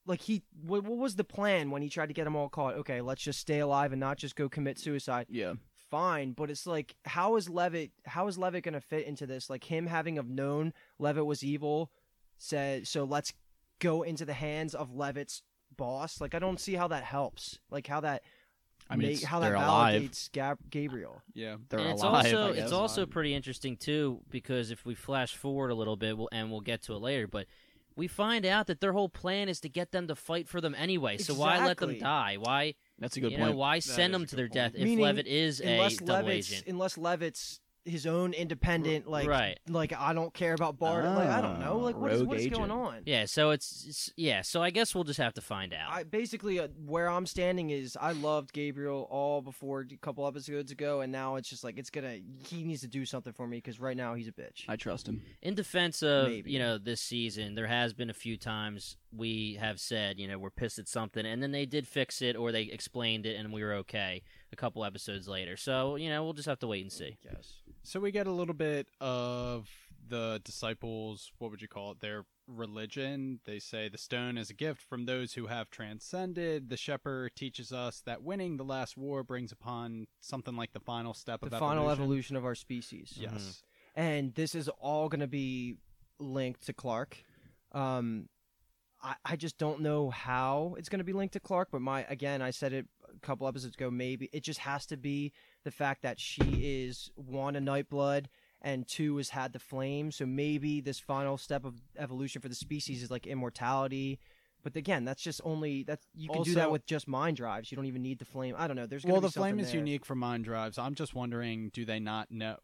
like, he, what, what was the plan when he tried to get them all caught? Okay, let's just stay alive and not just go commit suicide. Yeah. Fine, but it's like, how is Levitt? How is Levitt gonna fit into this? Like, him having have known Levitt was evil, said, so let's go into the hands of Levitt's boss. Like, I don't see how that helps. Like, how that. I mean, make- how that validates Gab- Gabriel. yeah. They're and it's alive. also it's also pretty interesting too because if we flash forward a little bit, we'll, and we'll get to it later, but we find out that their whole plan is to get them to fight for them anyway. So why let them die? Why That's a good you point. know why is send them to their point. death if Meaning, Levitt is a unless double Levitt's agent? unless Levitt's his own independent like Right. like I don't care about Bart like I don't know like what is, what is going on Yeah, so it's, it's yeah. So I guess we'll just have to find out. I basically uh, where I'm standing is I loved Gabriel all before a couple episodes ago and now it's just like it's gonna he needs to do something for me because right now he's a bitch I trust him. In defense of Maybe. you know this season, there has been a few times we have said you know we're pissed at something, and then they did fix it or they explained it, and we were okay a couple episodes later. So you know we'll just have to wait and see. yes So we get a little bit of the disciples, what would you call it? Their religion. They say the stone is a gift from those who have transcended. The shepherd teaches us that winning the last war brings upon something like the final step the of the final evolution. evolution of our species Yes. and this is all going to be linked to Clarke. Um, I, I just don't know how it's going to be linked to Clarke, but my again, I said it a couple episodes ago. Maybe it just has to be the fact that she is one a Nightblood and two has had the flame. So maybe this final step of evolution for the species is like immortality. But again, that's just only that you can do that with just mind drives. You don't even need the flame. I don't know. There's Well, be the flame is there. unique for mind drives. I'm just wondering, do they not know?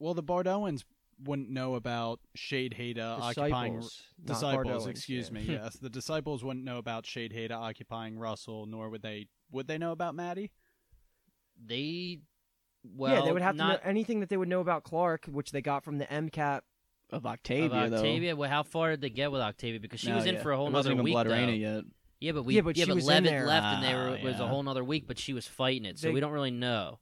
Well, the Bardoans wouldn't know about Sheidheda occupying Disciples, not disciples. Bardoans, excuse yeah. me. yes, the disciples wouldn't know about Sheidheda occupying Russell, nor would they. Would they know about Maddie? They well yeah, they would have not to know anything that they would know about Clarke, which they got from the MCAP. Of of Octavia, though. Octavia. Well, how far did they get with Octavia? Because she No, was in yeah. for a whole it wasn't nother even week Blood though. Arena yet. Yeah, but we Yeah, but she was in Levitt there. left, and there were Ah, was a whole nother week. But she was fighting it, so They- we don't really know.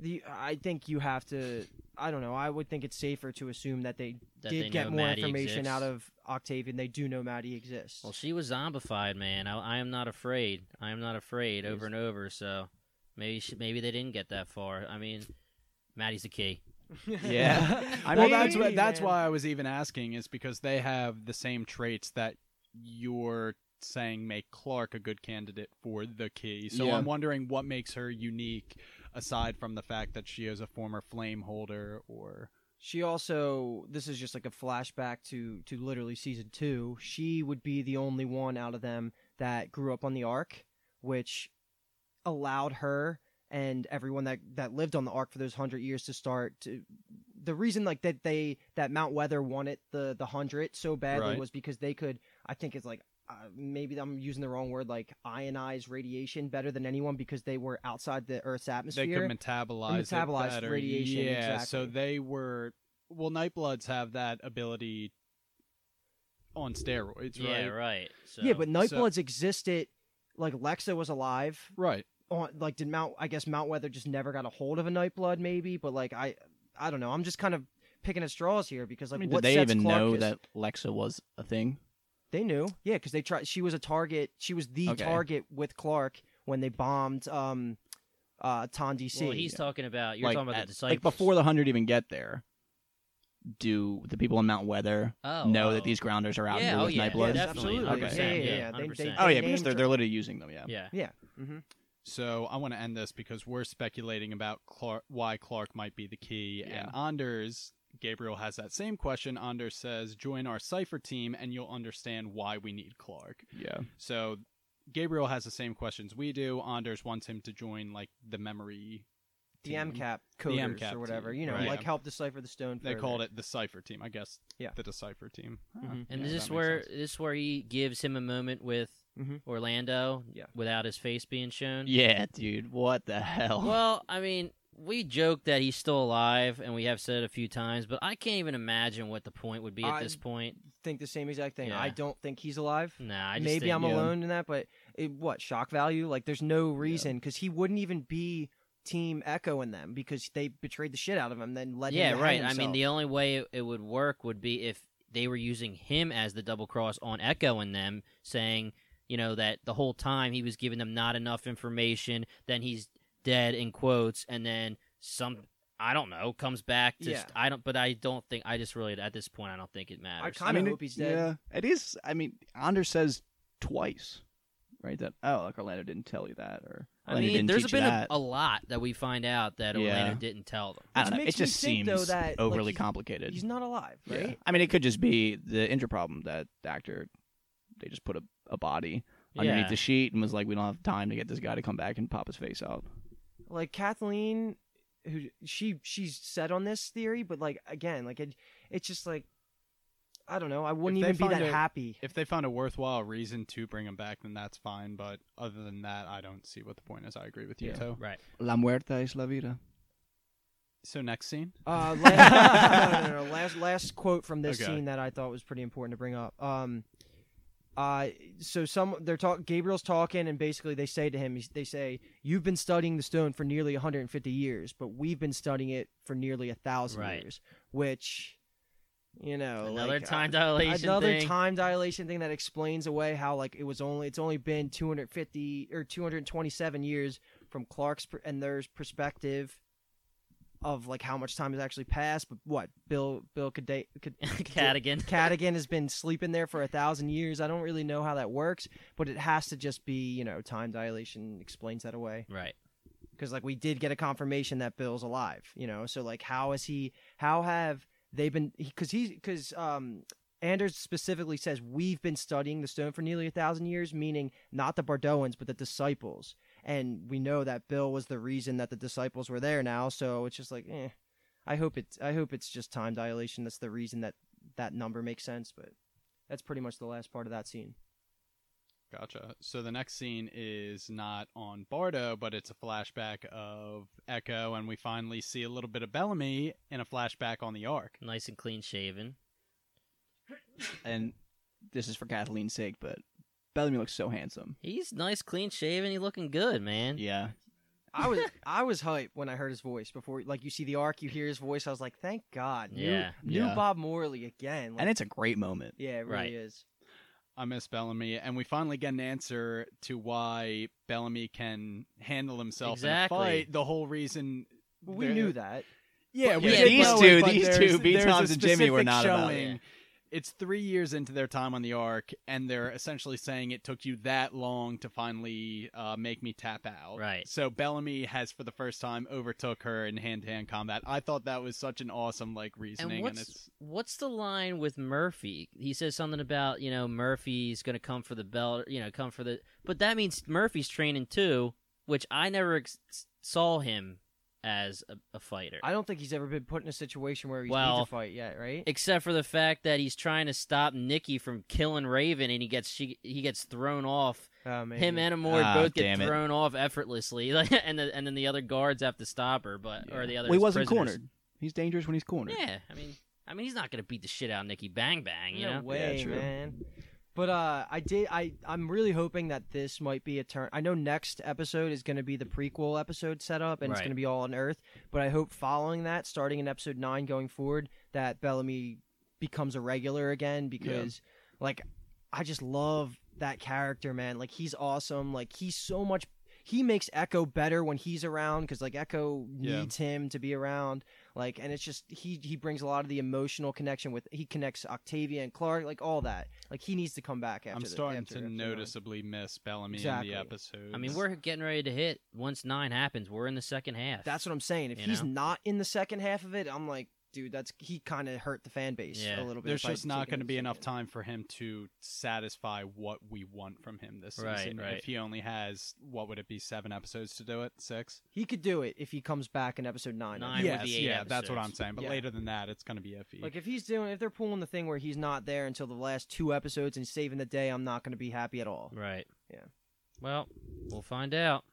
The I think you have to. I don't know. I would think it's safer to assume that they That did they get know more Maddie information exists. out of Octavia. and They do know Maddie exists. Well, she was zombified, man. I, I am not afraid. I am not afraid Yes. over and over. So maybe she, maybe they didn't get that far. I mean, Maddie's the key. Yeah. <laughs> I <laughs> well, mean, that's what, that's why I was even asking is because they have the same traits that you're saying make Clarke a good candidate for the key. So Yeah. I'm wondering what makes her unique aside from the fact that she is a former flame holder or She also. This is just like a flashback to to literally season two. She would be the only one out of them that grew up on the Ark, which allowed her and everyone that that lived on the Ark for those hundred years to start to. The reason like that they that Mount Weather wanted the the hundred so badly Right. was because they could. I think it's like uh, maybe I'm using the wrong word, like ionize radiation better than anyone because they were outside the Earth's atmosphere. they could metabolize metabolize better. radiation, Yeah, so they were well Nightbloods have that ability on steroids, right? Yeah, right. So, yeah, but So- Nightbloods existed. Like Lexa was alive. Right. On like did Mount? I guess Mount Weather just never got a hold of a Nightblood, maybe. But like I, I don't know. I'm just kind of picking at straws here because like I mean, what did they sets even Clarke know is- that Lexa was a thing? They knew, yeah, because they tried. She was a target. She was the Okay. target with Clarke when they bombed um, uh, Ton DC. well, he's talking about you're like, talking about at- the disciples. like before the hundred even get there. Do the people in Mount Weather oh, know oh. that these grounders are out Yeah, here oh, with yeah, Nightbloods? yeah, definitely, absolutely. Okay. Yeah, yeah, yeah. yeah, They- 100%. they- oh yeah, because they're they're literally using them. Yeah. Yeah. Yeah. hmm So I want to end this because we're speculating about Clarke, why Clarke might be the key. And Anders, Gabriel has that same question. Anders says, "Join our cipher team, and you'll understand why we need Clarke." Yeah. So Gabriel has the same questions we do. Anders wants him to join like the memory. The team. MCAP coders MCAP or whatever. team, You know, right. like Yeah. help decipher the stone. They further. call it the cipher team, I guess. Yeah. the decipher team. Huh. Mhm. And Yeah, is that this makes where sense. this where he gives him a moment with Mhm. Orlando Yeah. without his face being shown? Yeah, dude. What the hell? Well, I mean, we joke that he's still alive, and we have said it a few times, but I can't even imagine what the point would be at I- this point. Think the same exact thing. Yeah. I don't think he's alive. Nah, I just Maybe think, I'm yeah. alone in that, but it, what shock value? Like, there's no reason because he wouldn't even be Team Echo in them because they betrayed the shit out of him. Then let Yeah, right. I mean, the only way it, it would work would be if they were using him as the double cross on Echo and them, saying, you know, that the whole time he was giving them not enough information, then he's dead in quotes, and then some. I don't know. Comes back. To, Yeah. I don't. But I don't think. I just really at this point I don't think it matters. I matters. kind of mean, hope it- he's dead. Yeah, it is. I mean, Anders says twice, right? That oh, like Orlando didn't tell you that, or I mean, didn't there's teach been a, a lot that we find out that Yeah. Orlando didn't tell them. I don't know. It makes me just think, seems though, that, like, overly he's- complicated. He's not alive, Yeah. right? I mean, it could just be the injury problem that the actor they just put a, a body underneath Yeah. the sheet and was like, we don't have time to get this guy to come back and pop his face out. Like Kathleen, who she she's set on this theory, but like again, like it, it's just like I don't know. I wouldn't even be that a- happy. If they found a worthwhile reason to bring him back, then that's fine. But other than that, I don't see what the point is. I agree with you, Yeah. Toe. Right. La muerta es la vida. So next scene. Uh, last, <laughs> no, no, no, last last quote from this Okay. scene that I thought was pretty important to bring up. Um, uh, so some they're talk Gabriel's talking, and basically they say to him, they say, "You've been studying the stone for nearly 150 years, but we've been studying it for nearly a thousand Right. years." Which, you know, Another like, time uh, dilation another thing. time dilation thing that explains away how like it was only it's only been 250 or 227 years from Clarke's per- and their perspective of like how much time has actually passed. But what Bill Bill Cada- Cad- <laughs> Cadigan. <laughs> Cadigan has been sleeping there for a thousand years. I don't really know how that works, but it has to just be you know time dilation explains that away Right. because like we did get a confirmation that Bill's alive, you know. So like, how is he? How have they been? Because he because um Anders specifically says we've been studying the stone for nearly a thousand years, meaning not the Bardoans but the disciples, and we know that Bill was the reason that the disciples were there now. So it's just like, eh. I hope it's I hope it's just time dilation. That's the reason that that number makes sense, but. That's pretty much the last part of that scene. Gotcha. So the next scene is not on Bardo, but it's a flashback of Echo, and we finally see a little bit of Bellamy in a flashback on the Ark. Nice and clean shaven. And this is for Kathleen's sake, but Bellamy looks so handsome. He's nice, clean shaven. He looking good, man. Yeah. I was I was hyped when I heard his voice before. Like you see the arc, you hear his voice. I was like, thank God, new, Yeah. new Yeah. Bob Morley again. Like, And it's a great moment. yeah, it really Right. is. I miss Bellamy, and we finally get an answer to why Bellamy can handle himself Exactly. in a fight. The whole reason Well, we there- knew that. Yeah, But we yeah, did these know two- but these there's- two, B. there's a Toms and Jimmy, were specific not about it. showing. It's three years into their time on the Ark, and they're essentially saying it took you that long to finally uh, make me tap out. Right. So Bellamy has, for the first time, overtook her in hand-to-hand combat. I thought that was such an awesome like reasoning, And and, what's it's what's the line with Murphy? He says something about you know Murphy's going to come for the belt, you know, come for the. But that means Murphy's training too, which I never ex- saw him as a, a fighter, I don't think he's ever been put in a situation where he's Well, need to fight yet, right? except for the fact that he's trying to stop Nikki from killing Raven, and he gets she he gets thrown off. Uh. Him and Emori Ah, both get damn it. thrown off effortlessly, like, <laughs> and the, and then the other guards have to stop her, but or the other Well, he wasn't prisoners. cornered. He's dangerous when he's cornered. Yeah, I mean, I mean, he's not gonna beat the shit out of Nikki Bang Bang, you no know. way, true. man. But uh, I did. I I'm really hoping that this might be a turn. I know next episode is going to be the prequel episode setup, and it's Right. going to be all on Earth. But I hope following that, starting in episode nine going forward, that Bellamy becomes a regular again because, like, I just love that character, man. Like he's awesome. Like he's so much. He makes Echo better when he's around because like Echo Yeah. needs him to be around. Like, and it's just he he brings a lot of the emotional connection with. He connects Octavia and Clarke, like all that. Like he needs to come back after. I'm the- starting after to episode nine. noticeably miss Bellamy Exactly. in the episode. I mean, we're getting ready to hit once nine happens. We're in the second half. That's what I'm saying. If You he's know? not in the second half of it, I'm like, dude, that's he kind of hurt the fan base Yeah. a little bit. There's just not going to be enough second. time for him to satisfy what we want from him this Right, season. right. If he only has what would it be, seven episodes to do it? Six? He could do it if he comes back in episode nine. I Nine think. would yes, be eight yeah, that's what I'm saying. But Yeah. later than that, it's going to be iffy. Like if he's doing, if they're pulling the thing where he's not there until the last two episodes and saving the day, I'm not going to be happy at all. right. Yeah. Well, we'll find out.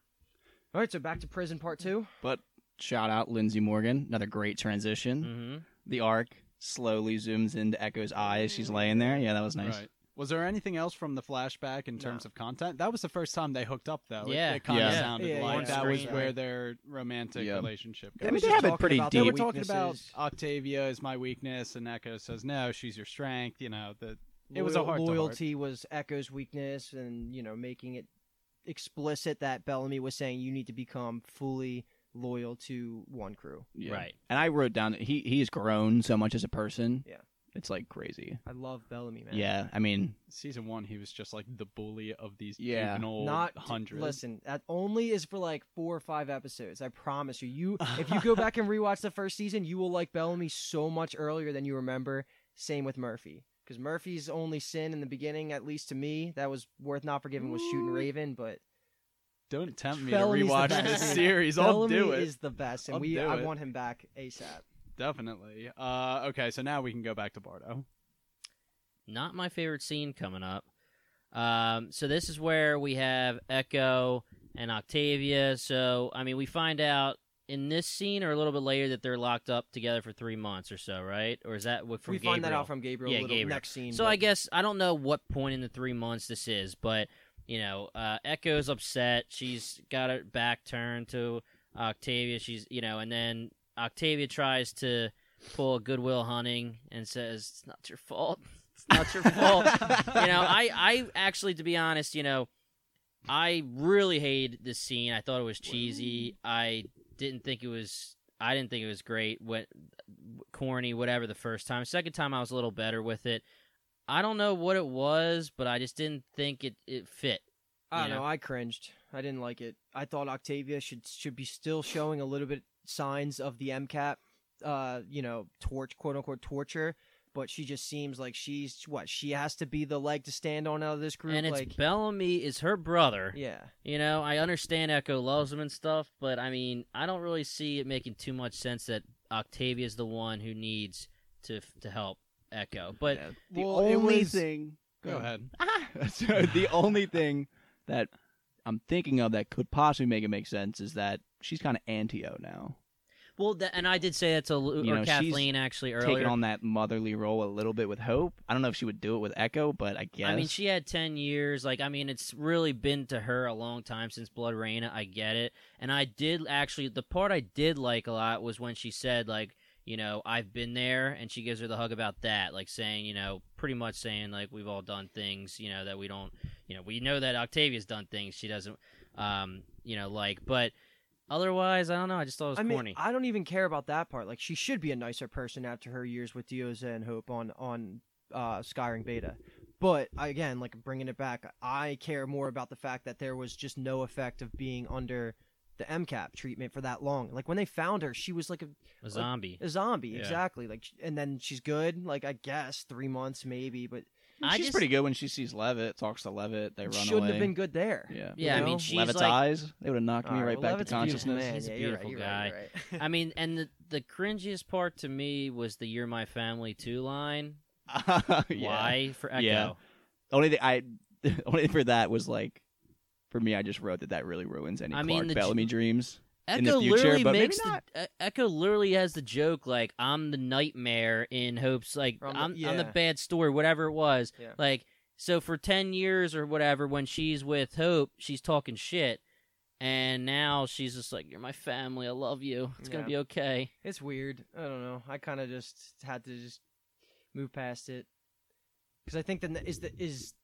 All right, so back to prison part two. But shout out Lindsay Morgan, another great transition. hmm The arc slowly zooms into Echo's eyes. She's laying there. Yeah, that was nice. Right. Was there anything else from the flashback in terms No. of content? That was the first time they hooked up, though. Yeah. it, kind of Yeah. sounded Yeah, like yeah. that was where their romantic Yeah. relationship. I mean, was they have it pretty about they their deep. were talking about. Octavia is my weakness, and Echo says no, she's your strength. You know, the It was a Loyal- heart. loyalty was Echo's weakness, and you know, making it explicit that Bellamy was saying you need to become fully loyal to one crew. Yeah. Right. And I wrote down that he he's grown so much as a person. Yeah. It's like crazy. I love Bellamy, man. Yeah. I mean, season one, he was just like the bully of these Yeah. juvenile Not hundred. listen. That only is for like four or five episodes. I promise you. You, if you go <laughs> back and rewatch the first season, you will like Bellamy so much earlier than you remember. Same with Murphy, because Murphy's only sin in the beginning, at least to me, that was worth not forgiving was shooting Raven. But Don't tempt me Bellamy's to the rewatch best, this dude. series. I'll Bellamy do it. is the best, and I'll we do I it. want him back asap. Definitely. Uh, okay, so now we can go back to Bardo. Not my favorite scene coming up. Um, so this is where we have Echo and Octavia. So I mean, we find out in this scene or a little bit later that they're locked up together for three months or so, right? Or is that what from we find that out from Gabriel. Yeah, a little Gabriel. next scene. So but I guess I don't know what point in the three months this is, but you know, uh, Echo's upset. She's got her back turned to Octavia. She's you know, and then Octavia tries to pull a Goodwill Hunting and says, "It's not your fault. <laughs> It's not your fault." <laughs> you know, I I actually, to be honest, you know, I really hated this scene. I thought it was cheesy. I didn't think it was. I didn't think it was great. What corny, whatever. The first time, second time, I was a little better with it. I don't know what it was, but I just didn't think it it fit. I don't know. I cringed. I didn't like it. I thought Octavia should should be still showing a little bit signs of the MCAP, uh, you know, torch quote unquote torture. But she just seems like she's what she has to be the leg to stand on out of this group. and it's like, Bellamy is her brother. yeah, You know, I understand Echo loves him and stuff, but I mean, I don't really see it making too much sense that Octavia's the one who needs to to help Echo. But yeah. the Well, only was- thing. Go ahead. Ah. <laughs> so the only thing that I'm thinking of that could possibly make it make sense is that she's kind of anti-O now, well, th- and I did say that to Lu- You or know, she's Kathleen actually taking on that motherly role a little bit with Hope. I don't know if she would do it with Echo, but I guess. I mean, she had 10 years. Like, I mean, it's really been to her a long time since Bloodreina. I get it. And I did actually, the part I did like a lot was when she said, like, you know, I've been there, and she gives her the hug about that, like saying, you know, pretty much saying, like, we've all done things, you know, that we don't, you know, we know that Octavia's done things she doesn't, um, you know, like, but otherwise, I don't know. I just thought it was I mean, corny. I don't even care about that part. Like, she should be a nicer person after her years with Diyoza and Hope on on uh, Skyring Beta. But again, like bringing it back, I care more about the fact that there was just no effect of being under the MCAP treatment for that long. Like when they found her, she was like a, a zombie. a zombie, Yeah. exactly. Like, and then she's good. Like I guess three months maybe, but I she's just- pretty good when she sees Levitt, talks to Levitt, they run away. shouldn't away. have been good there. Yeah, Yeah, I mean, she's Levitt's like- eyes, they would have knocked me right well, back Levitt's to a beautiful consciousness. Man. He's a yeah, you're right, beautiful you're right, guy. you're right. I mean, and the, the cringiest part to me was the "You're my family" two line. <laughs> yeah. Why for Echo? Yeah. Only thing I, <laughs> only for that was like, for me, I just wrote that that really ruins any I Clarke mean, the Bellamy j- dreams. Echo in the future, literally but maybe makes not. the Echo literally has the joke like I'm the nightmare in hopes like From I'm the- I'm the bad story whatever it was Yeah. like so for 10 years or whatever when she's with Hope she's talking shit and now she's just like you're my family I love you it's gonna be okay It's weird. I don't know. I kind of just had to just move past it because I think that is the is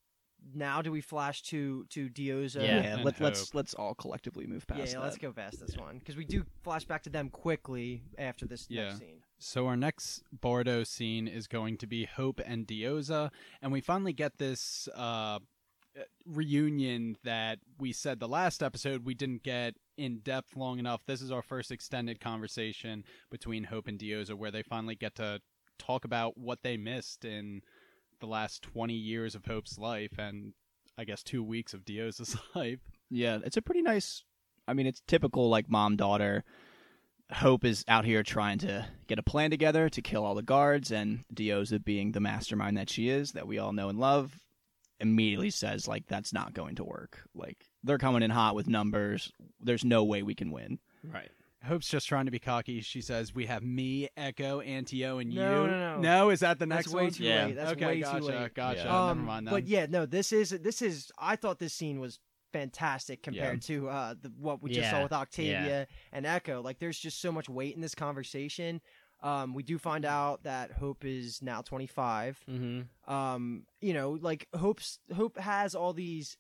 now do we flash to to Diyoza? Yeah. Yeah, let, let's let's all collectively move past yeah, that. let's go past this one because we do flash back to them quickly after this Yeah. next scene. So our next Bardo scene is going to be Hope and Diyoza, and we finally get this uh, reunion that we said the last episode we didn't get in depth long enough. This is our first extended conversation between Hope and Diyoza, where they finally get to talk about what they missed in the last twenty years of Hope's life, and I guess two weeks of Dio's <laughs> life. Yeah, it's a pretty nice. I mean, it's typical like mom daughter. Hope is out here trying to get a plan together to kill all the guards, and Diyoza, being the mastermind that she is, that we all know and love, immediately says like that's not going to work. Like they're coming in hot with numbers. There's no way we can win. right Hope's just trying to be cocky. She says, "We have me, Echo, Antio, and No, you." no, no. No, is that the That's next way one? too Yeah. late. That's okay, way gotcha, too late. gotcha. Yeah. Never mind then. But yeah, no, this is this is. I thought this scene was fantastic compared to uh, the, what we just saw with Octavia and Echo. Like, there's just so much weight in this conversation. Um, we do find out that Hope is now 25. mm-hmm Um, you know, like Hope's Hope has all these,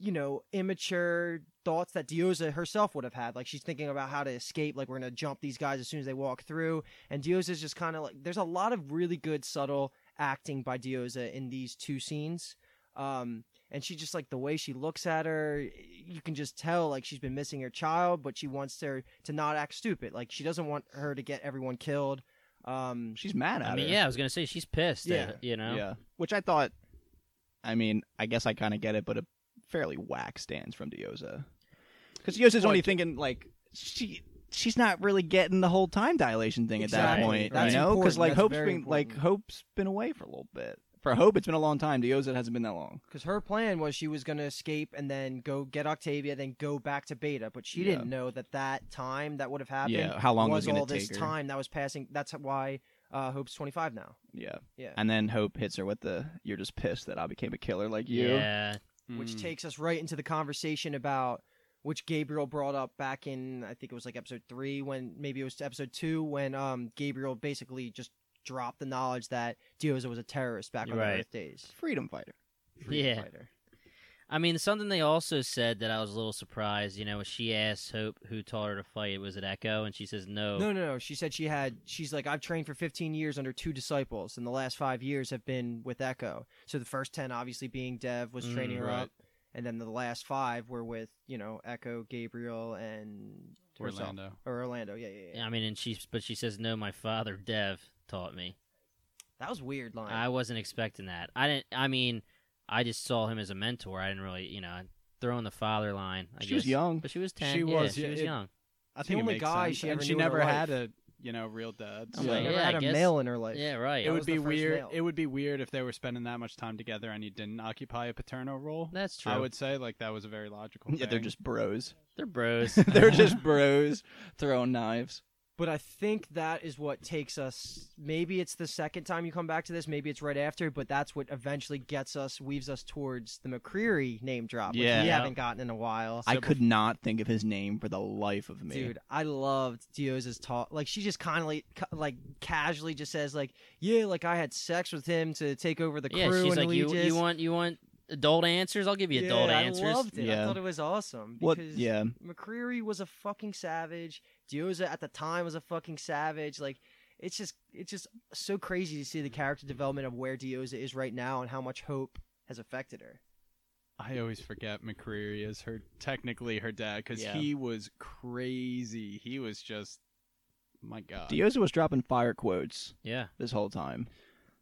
you know, immature thoughts that Diyoza herself would have had. Like she's thinking about how to escape. Like we're gonna jump these guys as soon as they walk through. And Diyoza's just kind of like. There's a lot of really good subtle acting by Diyoza in these two scenes. Um, and she just like the way she looks at her, you can just tell like she's been missing her child, but she wants her to not act stupid. Like she doesn't want her to get everyone killed. Um, She's mad at I mean her. yeah I was going to say she's pissed Yeah. at you know Yeah, which I thought. I mean, I guess I kind of get it, but a fairly whack stance from Diyoza, because Diyoza's only thinking like she she's not really getting the whole time dilation thing at that point, That's you know? Because like That's Hope's very been like. Hope's been away for a little bit. For Hope, it's been a long time. Diyoza hasn't been that long. Because her plan was she was going to escape and then go get Octavia, then go back to Beta. But she Yeah. didn't know that that time that would have happened Yeah, how long was was all this take her. time that was passing. That's why uh, Hope's 25 now. Yeah, Yeah. and then Hope hits her with the "You're just pissed that I became a killer like you." yeah Which Mm. takes us right into the conversation about which Gabriel brought up back in, I think it was like episode three, when maybe it was episode two, when um, Gabriel basically just dropped the knowledge that Diyoza was a terrorist back on Right. the Earth days. Freedom fighter. Freedom Yeah. fighter. I mean, something they also said that I was a little surprised. You know, she asked Hope who taught her to fight. Was it Echo? And she says no. No, no, no. She said she had. She's like, I've trained for 15 years under two disciples, and the last five years have been with Echo. So the first 10, obviously, being Dev was Mm, training her right. up, and then the last five were with you know Echo, Gabriel, and herself. Orlando. or Orlando. Yeah, yeah, yeah. I mean, and she, but she says no. My father, Dev, taught me. That was weird line. I wasn't expecting that. I didn't. I mean, I just saw him as a mentor. I didn't really, you know, throw in the father line. I She was young. but she was ten. She yeah, was, She yeah, was it- young. I think it only guy sense. she and she knew never had life. a you know real dad. So- my She never yeah, I had a guess- male in her life. Yeah, right. It That would be weird. male. It would be weird if they were spending that much time together and he didn't occupy a paternal role. That's true. I would say like that was a very logical. Yeah, they're just bros. They're bros. <laughs> they're <laughs> just bros throwing knives. But I think that is what takes us. Maybe it's the second time you come back to this. Maybe it's right after. But that's what eventually gets us, weaves us towards the McCreary name drop, which Yeah. we haven't gotten in a while. I could not think of his name for the life of me. Dude, I loved Diyoza's talk. Like she just kind of like, like casually just says like, "Yeah, like I had sex with him to take over the crew." yeah, she's and like, you, you want, you want adult answers? I'll give you adult yeah, answers. I loved it. I thought it was awesome What? because Yeah, McCreary was a fucking savage. Diyoza at the time was a fucking savage. Like it's just it's just so crazy to see the character development of where Diyoza is right now and how much hope has affected her. I always forget McCreary is her technically her dad because Yeah. he was crazy. He was just my god. Diyoza was dropping fire quotes Yeah. this whole time.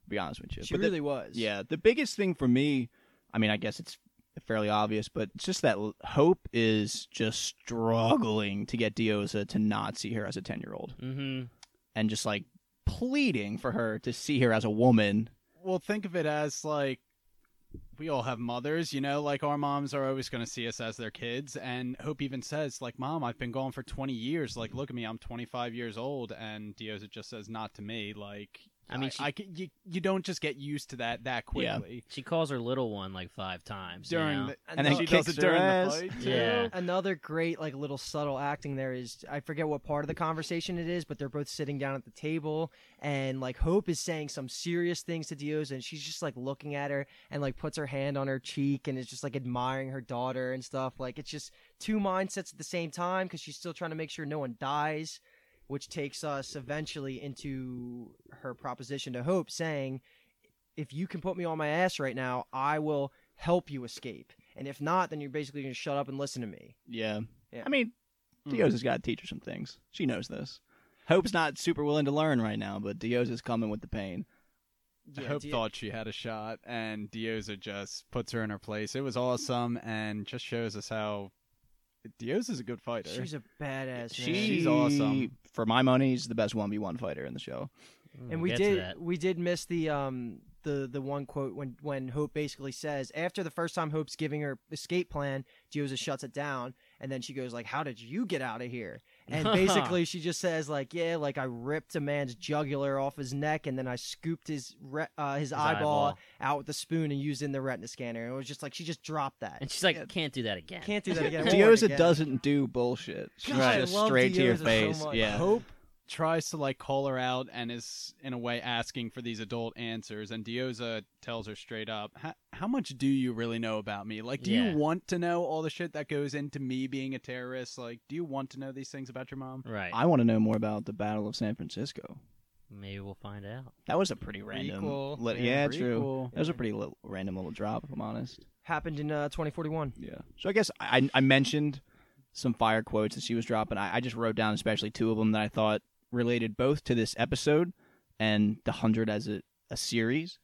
To be honest with you, She But the- really was. Yeah, the biggest thing for me, I mean, I guess it's fairly obvious, but it's just that Hope is just struggling to get Diyoza to not see her as a 10 year old Mm-hmm. and just like pleading for her to see her as a woman. well, think of it as like we all have mothers, you know, like our moms are always going to see us as their kids. And Hope even says, like, Mom, I've been gone for 20 years. Like, look at me, I'm 25 years old. And Diyoza just says, Not to me. Like, I mean, she- I, c- you, you don't just get used to that that Yeah. quickly. She calls her little one like five times. you During know? the, And and then then she kicks does it her during ass. the fight. too. Yeah. Another great like little subtle acting there is I forget what part of the conversation it is, but they're both sitting down at the table and like Hope is saying some serious things to Diyoza and she's just like looking at her and like puts her hand on her cheek and is just like admiring her daughter and stuff. Like it's just two mindsets at the same time because she's still trying to make sure no one dies, which takes us eventually into her proposition to Hope saying, "If you can put me on my ass right now, I will help you escape." And if not, then you're basically going to shut up and listen to me. Yeah. Yeah. I mean, Diyoza's got to teach her some things. She knows this. Hope's not super willing to learn right now, but Diyoza's coming with the pain. Hope Di- thought she had a shot, and Diyoza just puts her in her place. It was awesome, and just shows us how Diyoza's a good fighter. She's a badass. She. She's awesome. For my money, she's the best 1v1 fighter in the show. We'll and we get to did we did miss the um the the one quote when when Hope basically says after the first time Hope's giving her escape plan, Diyoza shuts it down, and then she goes like, "How did you get out of here?" And <laughs> basically she just says like, "Yeah, like I ripped a man's jugular off his neck, and then I scooped his re- uh, his, His eyeball, eyeball. out with a spoon and used it in the retina scanner." And it was just like she just dropped that. And she's like, can't do that again. Can't do that again. <laughs> It Diyoza doesn't do bullshit. She's God, just love straight to your Diyoza so face. yeah. Hope tries to like call her out and is in a way asking for these adult answers and Diyoza tells her straight up how, how much do you really know about me like do Yeah. you want to know all the shit that goes into me being a terrorist like do you want to know these things about your mom Right. I want to know more about the Battle of San Francisco. Maybe we'll find out. That was a pretty random. Prequel. li- Yeah, yeah, true. prequel. That was a pretty little, random little drop, if I'm honest. happened in uh, 2041. Yeah. So I guess I, I mentioned some fire quotes that she was dropping. I, I just wrote down especially two of them that I thought related both to this episode and the hundred as a, a series,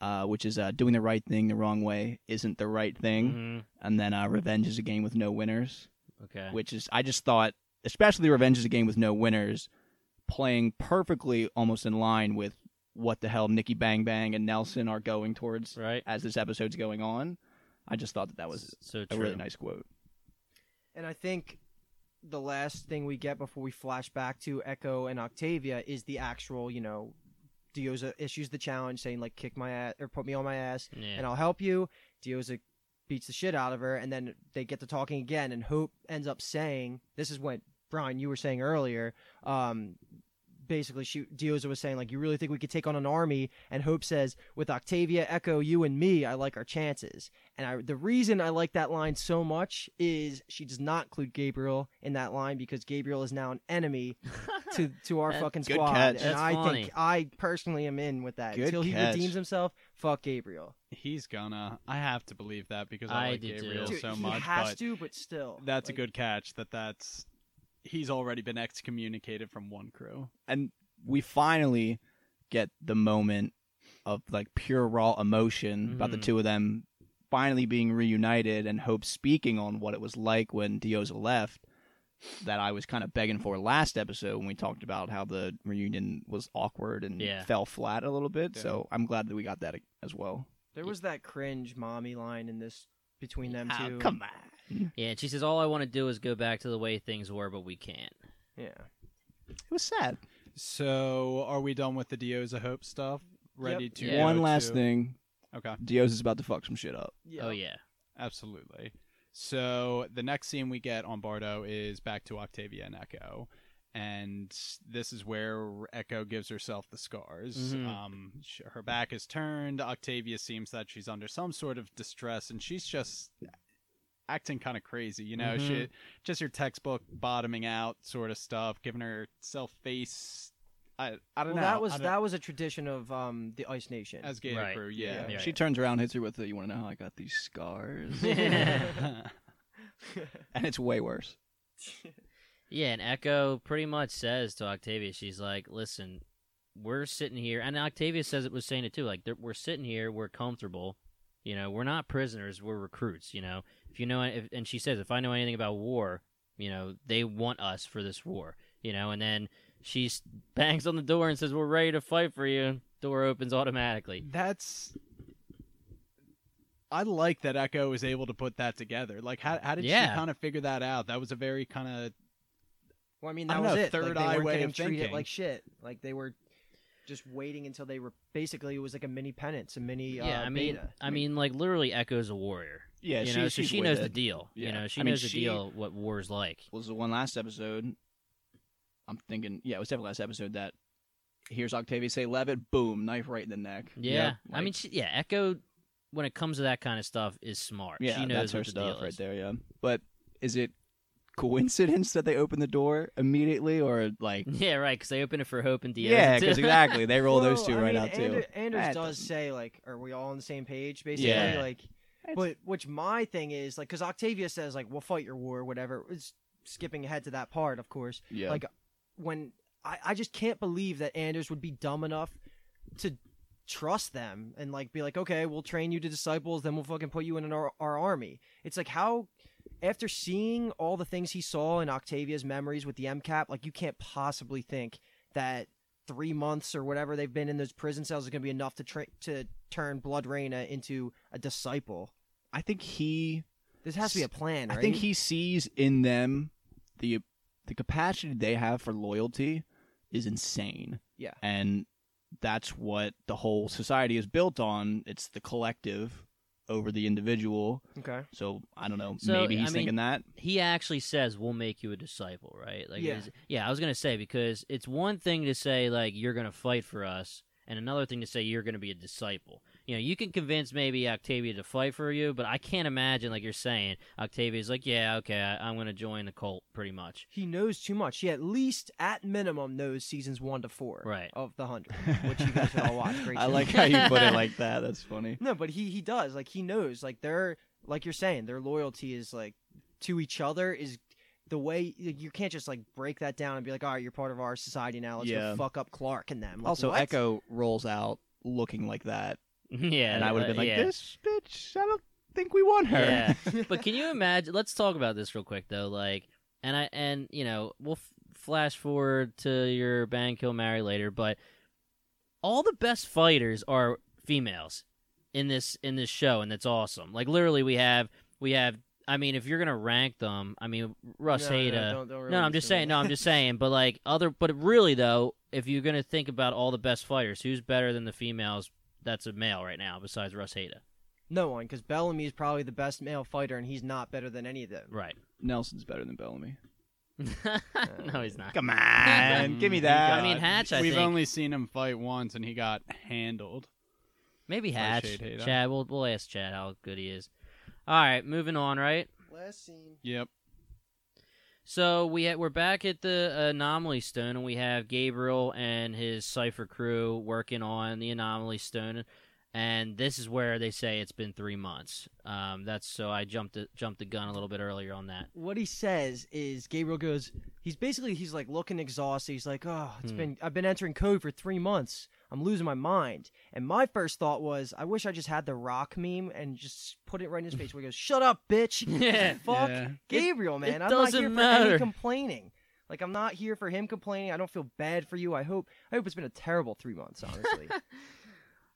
uh, which is uh, doing the right thing the wrong way isn't the right thing, Mhm. and then uh, revenge is a game with no winners, Okay. which is I just thought especially revenge is a game with no winners, playing perfectly almost in line with what the hell Nikki Bang Bang and Nelson are going towards Right. as this episode's going on. I just thought that that was so a really nice quote. And I think the last thing we get before we flash back to Echo and Octavia is the actual, you know, Diyoza issues the challenge saying like kick my ass or put me on my ass Yeah. and I'll help you. Diyoza beats the shit out of her and then they get to talking again and Hope ends up saying this is what Brian you were saying earlier. Um basically she Diyoza was saying like you really think we could take on an army and Hope says with Octavia, Echo, you and me, I like our chances. And I, the reason I like that line so much is she does not include Gabriel in that line because Gabriel is now an enemy <laughs> to to our That- fucking Good squad. catch. And That's I funny. think I personally am in with that. Good Until he catch. redeems himself, fuck Gabriel. he's gonna I have to believe that because I, I like do too. Gabriel Dude, so he much has but to, but still. that's a good catch that that's he's already been excommunicated from one crew and we finally get the moment of like pure raw emotion about the Mhm. two of them finally being reunited and Hope speaking on what it was like when Diyoza left that I was kind of begging for last episode when we talked about how the reunion was awkward and Yeah. fell flat a little bit. Yeah. So I'm glad that we got that as well. There was that cringe mommy line in this between them Oh, two. come on. <clears throat> Yeah, and she says all I want to do is go back to the way things were, but we can't. Yeah. It was sad. so are we done with the Diyoza Hope stuff ready Yep. to Yeah. go One last to- thing. okay Diyoza's about to fuck some shit up. yeah. Oh yeah. Absolutely. So the next scene we get on Bardo is back to Octavia and Echo. And this is where Echo gives herself the scars. Mhm. Um, sh- her back is turned. Octavia seems that she's under some sort of distress, and she's just acting kind of crazy. You know, she Mhm. just your textbook bottoming out sort of stuff, giving herself face. I I don't Well, know. that was that was a tradition of um the Ice Nation. Azgeda Right. Crew, yeah. Yeah. She turns around, hits her with the, you want to know how I got these scars? <laughs> <laughs> and it's way worse. <laughs> Yeah, and Echo pretty much says to Octavia, she's like, "Listen, we're sitting here," and Octavia says it was saying it too. Like, we're sitting here, we're comfortable. You know, we're not prisoners, we're recruits. You know, if you know, if, and she says, if I know anything about war, you know, they want us for this war. You know, and then she bangs on the door and says, "We're ready to fight for you." Door opens automatically. That's I like that Echo was able to put that together. Like, how how did Yeah. she kind of figure that out? That was a very kind of Well, I mean, that don't was know, it. third like, they eye weren't way getting of treated thinking. like shit. Like they were just waiting until they were basically it was like a mini penance, a mini yeah, uh, I mean, beta. I mean, like literally, Echo's a warrior. Yeah, you she, so she with knows the deal. Yeah. You know, she I mean, knows the she- deal what war's like. was the one last episode. I'm thinking, yeah, it was definitely last episode that here's Octavia say Levitt, boom, knife right in the neck. Yeah, I Like, mean, she, yeah, Echo, when it comes to that kind of stuff, is smart. yeah, she knows that's her the stuff deal right is. there. Yeah, but is it coincidence that they open the door immediately, or like? <laughs> Yeah, right. Because they open it for Hope and Diaz. yeah, because exactly they roll those two I right mean, out too. Anders That does doesn't- say like, "Are we all on the same page?" Basically, Yeah. like, but which my thing is like, because Octavia says like, "We'll fight your war," whatever. It's skipping ahead to that part, of course. Yeah, Like when I, I just can't believe that Anders would be dumb enough to trust them and like be like, okay, we'll train you to disciples, then we'll fucking put you in our, our army. It's like how after seeing all the things he saw in Octavia's memories with the MCAP, like you can't possibly think that three months or whatever they've been in those prison cells is going to be enough to tra- to turn Bloodreina into a disciple. I think he This has to be a plan, right? I think he sees in them the the capacity they have for loyalty is insane. Yeah. And that's what the whole society is built on. It's the collective over the individual. okay. So I don't know. So, maybe I he's mean- thinking that. he actually says we'll make you a disciple right like Yeah. yeah i was gonna say because it's one thing to say like you're gonna fight for us and another thing to say you're gonna be a disciple you know you can convince maybe octavia to fight for you but i can't imagine like you're saying octavia's like yeah okay I, i'm gonna join the cult pretty much He knows too much. He at least, at minimum, knows seasons one to four Right. of the hundred, <laughs> which you guys should all watch. Great I show. like how you put it <laughs> like that. That's funny. No, but he he does. Like he knows. Like they're like you're saying, their loyalty is like to each other is the way you can't just like break that down and be like, all right, you're part of our society now. Let's Yeah. go fuck up Clarke and them. Like, Also, what? Echo rolls out looking like that, <laughs> yeah and I would have uh, been like, yeah. "This bitch, I don't think we want her." Yeah. <laughs> but can you imagine? Let's talk about this real quick though. Like, and I and you know we'll f- flash forward to your bang kill marry later, but all the best fighters are females in this in this show, and that's awesome. Like literally, we have we have. I mean, if you're gonna rank them, I mean, Russ No, no, don't- don't No, I'm just it. saying. No, I'm just saying. But like other, but really though, if you're gonna think about all the best fighters, who's better than the females? That's a male right now, besides Russheda. no one, because Bellamy is probably the best male fighter, and he's not better than any of them. Right. Nelson's better than Bellamy. <laughs> no, he's not. Come on, give me <laughs> that. I mean, Hatch. I We've think only seen him fight once, and he got handled. maybe by Hatch. Chad, we'll we'll ask Chad how good he is. All right, moving on. Right. Last scene. Yep. So we ha- we're back at the Anomaly Stone, and we have Gabriel and his Cipher crew working on the Anomaly Stone, and this is where they say it's been three months. Um, that's so I jumped the, jumped the gun a little bit earlier on that. What he says is Gabriel goes. He's basically he's like looking exhausted. He's like, oh, it's Hmm. been I've been entering code for three months. I'm losing my mind. And my first thought was, I wish I just had the rock meme and just put it right in his face where he goes, "Shut up, bitch." <laughs> Yeah. Fuck Yeah. Gabriel, man. it I'm not doesn't here for any complaining. Like I'm not here for him complaining. I don't feel bad for you. I hope I hope it's been a terrible three months, honestly. <laughs>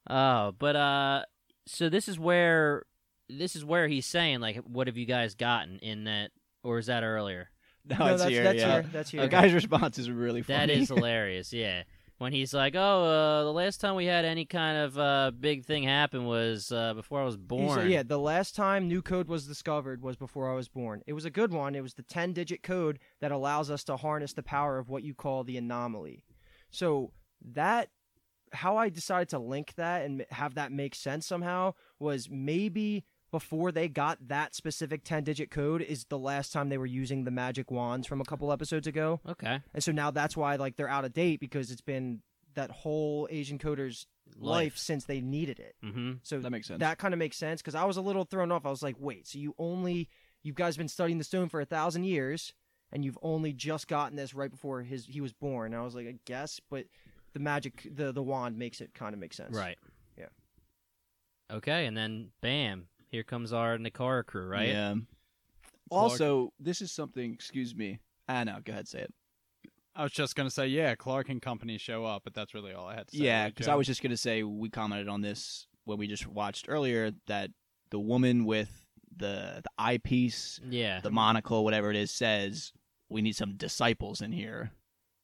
Oh, but uh, so this is where this is where he's saying like, what have you guys gotten in that, or is that earlier? No, no, it's that's here. that's yeah. here. That's here. The guy's response is really funny. That is <laughs> hilarious. Yeah. When he's like, "Oh, uh, the last time we had any kind of uh, big thing happen was uh, before I was born." said, yeah, the last time new code was discovered was before I was born. It was a good one. It was the 10 digit code that allows us to harness the power of what you call the anomaly. So, that, how I decided to link that and have that make sense somehow was maybe before they got that specific 10 digit code is the last time they were using the magic wands from a couple episodes ago. Okay. And so now that's why like they're out of date because it's been that whole Asian coder's life, Life. since they needed it. Mm-hmm. So That makes sense. that kind of makes sense because I was a little thrown off. I was like, wait, so you only you guys been studying the stone for a thousand years, and you've only just gotten this right before his he was born. And I was like, I guess, but the magic the the wand makes it kind of make sense. Right. Yeah. Okay, and then bam, here comes our Nakara crew. Right. Yeah. Also, this is something. Excuse me. Ah, no. Go ahead. Say it. I was just gonna say, yeah, Clarke and company show up, but that's really all I had to say. Yeah, because I was just gonna say we commented on this when we just watched earlier that the woman with the the eyepiece, Yeah. the monocle, whatever it is, says we need some disciples in here,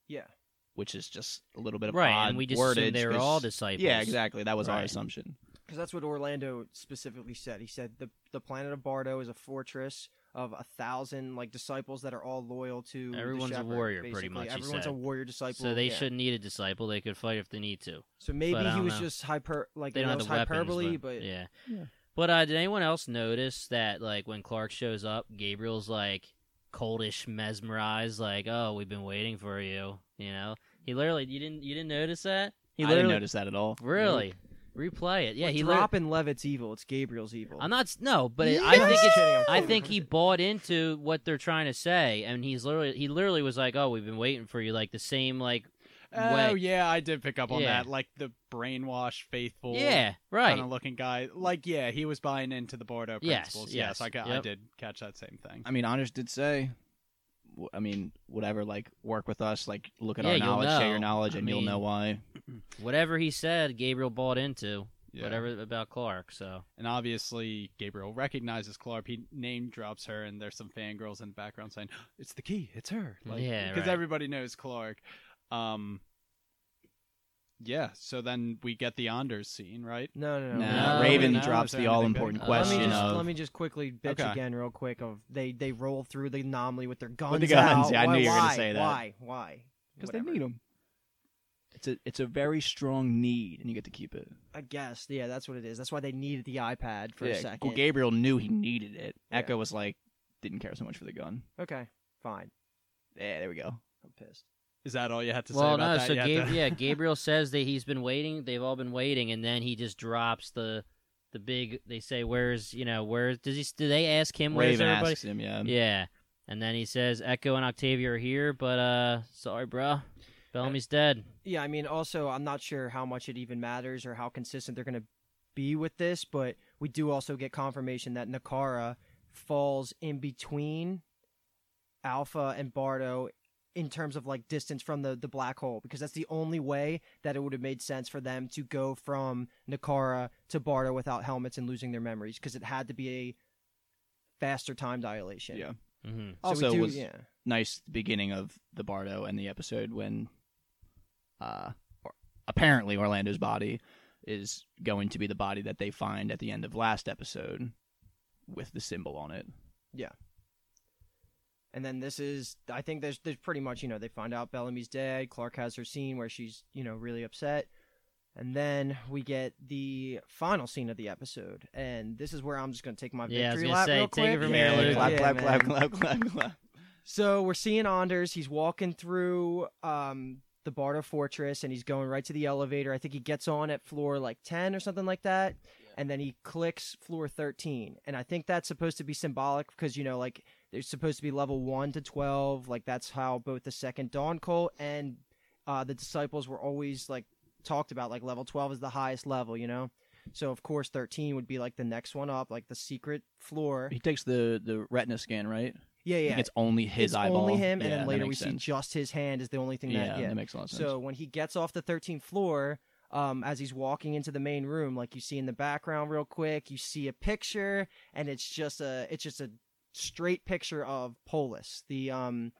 Yeah. which is just a little bit of right, odd and we just wordage assumed they were 'cause- all disciples. Yeah, exactly. That was our assumption. Because that's what Orlando specifically said. He said the the planet of Bardo is a fortress of a thousand like disciples that are all loyal to. the Everyone's a shepherd, warrior, pretty much, Everyone's said. a warrior disciple. So they yeah. shouldn't need a disciple. They could fight if they need to. So maybe but he was know. just hyper, like They it don't have was the weapons, hyperbole, but, but yeah. Yeah. But uh, did anyone else notice that, like, when Clarke shows up, Gabriel's like coldish, mesmerized, like, "Oh, we've been waiting for you." You know, he literally you didn't you didn't notice that? He I didn't notice that at all. really replay it. Yeah, Like, he lit- dropping Levitt's evil. It's Gabriel's evil. I'm not no, but it, I think it's I'm I kidding. think he bought into what they're trying to say, and he's literally he literally was like, "Oh, we've been waiting for you," like the same like Oh way. yeah, I did pick up on Yeah. that. Like the brainwashed, faithful, Yeah, right. kind of looking guy. Like yeah, he was buying into the Bardo Yes, principles. yes, I, got, I did catch that same thing. I mean, Anders did say, w- I mean, whatever, like work with us, like look at Yeah, our knowledge, share your knowledge, I and you'll know why. <clears throat> Whatever he said, Gabriel bought into. Yeah. Whatever about Clarke, so And obviously, Gabriel recognizes Clarke. He name drops her, and there's some fangirls in the background saying, "It's the key. It's her." Like, Yeah, because right. everybody knows Clarke. Um, yeah. So then we get the Anders scene, right? no, no, no. Nah, No, Raven no, drops the all important big? Uh, let question me just of let me just quickly bitch Okay. again, real quick. Of they they roll through the anomaly with their guns. With the guns, out. yeah, I why, knew you were gonna say that. Why? Why? because they need them. It's a it's a very strong need, and you get to keep it. I guess. Yeah, that's what it is. That's why they needed the iPad for yeah, a second. well, Gabriel knew he needed it. Yeah. Echo was like, didn't care so much for the gun. okay, fine. Yeah, there we go. I'm pissed. Is that all you had to say well, about no. that? So Gab- to- yeah, <laughs> Gabriel says that he's been waiting. They've all been waiting, and then he just drops the the big. They say, "Where's you know where does he? Do they ask him where's Raven everybody?" asks him, yeah. Yeah, and then he says, "Echo and Octavia are here, but uh, sorry, bro, Bellamy's dead." Yeah, I mean, also, I'm not sure how much it even matters or how consistent they're going to be with this, but we do also get confirmation that Nakara falls in between Alpha and Bardo in terms of like distance from the, the black hole because that's the only way that it would have made sense for them to go from Nakara to Bardo without helmets and losing their memories because it had to be a faster time dilation. Yeah. hmm So Also we do, was- yeah. nice beginning of the Bardo and the episode when uh or- apparently Orlando's body is going to be the body that they find at the end of last episode with the symbol on it. And then this is, I think there's, there's pretty much, you know, they find out Bellamy's dead. Clarke has her scene where she's, you know, really upset. And then we get the final scene of the episode. And this is where I'm just going to take my Yeah, I was victory lap say, real take it quick. from here, Luke. clap, Yeah, clap, clap, clap, clap, clap. So we're seeing Anders. He's walking through um, the Bardo Fortress and he's going right to the elevator. I think he gets on at floor like 10 or something like that. And then he clicks floor 13. And I think that's supposed to be symbolic because, you know, like there's supposed to be level 1 to 12. Like that's how both the second Dawn Cult and uh, the disciples were always like talked about. Like level 12 is the highest level, you know? So of course 13 would be like the next one up, like the secret floor. He takes the the retina scan, right? Yeah, yeah. it's only his it's eyeball. only him, Yeah, and then later we makes see just his hand is the only thing yeah, that. Yeah. that makes a lot of sense. So when he gets off the 13th floor, um, as he's walking into the main room, like you see in the background, real quick, you see a picture, and it's just a it's just a straight picture of Polis, the um,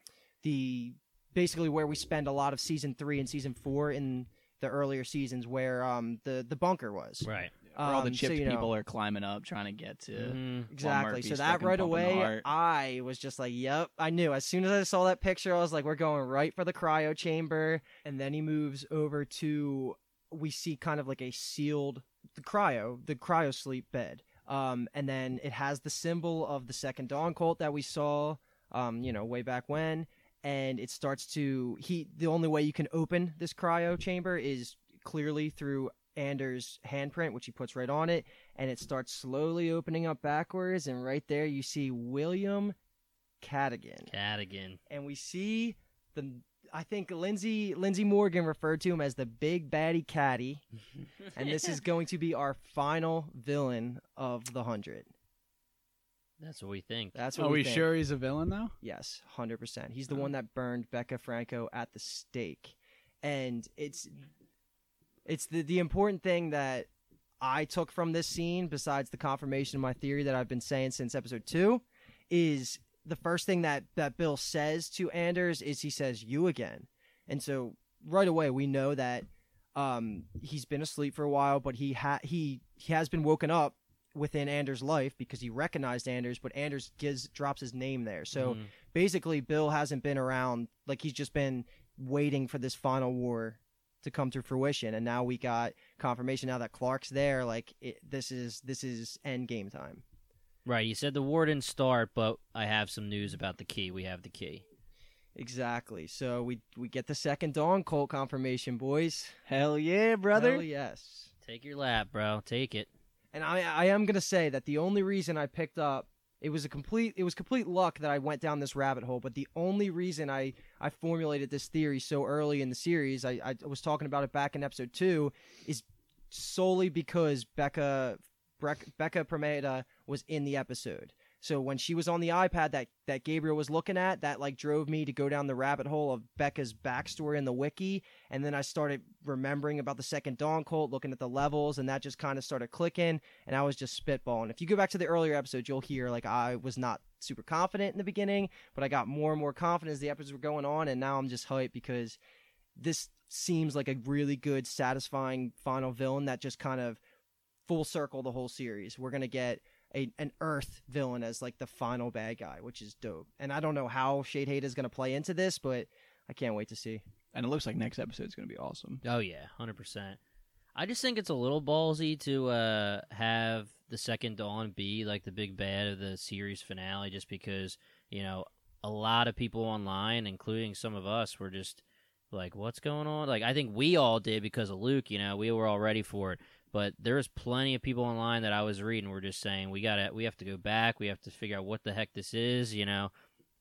the basically where we spend a lot of season three and season four in the earlier seasons, where um the the bunker was. Right. Where all the Um, so, chipped you know- people are climbing up trying to get to. Mhm. Exactly. Murphy's So that fucking right pumping the away, heart. I was just like, "Yep, I knew." As soon as I saw that picture, I was like, "We're going right for the cryo chamber." And then he moves over to, we see kind of like a sealed the cryo, the cryo sleep bed. Um, and then it has the symbol of the second dawn cult that we saw, um, you know, way back when. And it starts to he. The only way you can open this cryo chamber is clearly through Anders' handprint, which he puts right on it and it starts slowly opening up backwards and right there you see William Cadogan Cadogan. and we see the I think Lindsay Lindsay Morgan referred to him as the big baddie caddy <laughs> and this is going to be our final villain of the 100 That's what we think. that's what Are we, we think. sure he's a villain though? Yes, hundred percent. He's the Oh. one that burned Becca Franko at the stake, and it's it's the the important thing that I took from this scene, besides the confirmation of my theory that I've been saying since episode two, is the first thing that that Bill says to Anders is he says "you again," and so right away we know that um, he's been asleep for a while, but he ha- he he has been woken up within Anders' life because he recognized Anders, but Anders gives drops his name there. So Mhm. basically, Bill hasn't been around; like he's just been waiting for this final war to come to fruition, and now we got confirmation now that Clarke's there. Like it, this is this is end game time. Right. You said the war didn't start, but I have some news about the key. We have the key. Exactly. So we we get the second dawn cult confirmation, boys. Hell yeah, brother. Hell yes. Take your lap, bro. Take it. And I I am gonna say that the only reason I picked up it was a complete it was complete luck that I went down this rabbit hole. But the only reason I I formulated this theory so early in the series, I I was talking about it back in episode two, is solely because Becca Brec- Becca Pramheda was in the episode. So when she was on the iPad that that Gabriel was looking at, that like drove me to go down the rabbit hole of Becca's backstory in the wiki, and then I started remembering about the second Dawn cult, looking at the levels, and that just kind of started clicking, and I was just spitballing. If you go back to the earlier episodes, you'll hear like I was not super confident in the beginning, but I got more and more confident as the episodes were going on, and now I'm just hyped because this seems like a really good, satisfying final villain that just kind of full circle the whole series. We're gonna get a an Earth villain as like the final bad guy, which is dope. And I don't know how Sheidheda is gonna play into this, but I can't wait to see. And it looks like next episode is gonna be awesome. Oh yeah, hundred percent. I just think it's a little ballsy to uh, have the second dawn be like the big bad of the series finale, just because you know a lot of people online, including some of us, were just like, "What's going on?" Like I think we all did because of Luke. You know, we were all ready for it. But there was plenty of people online that I was reading were just saying we got to we have to go back. We have to figure out what the heck this is. You know.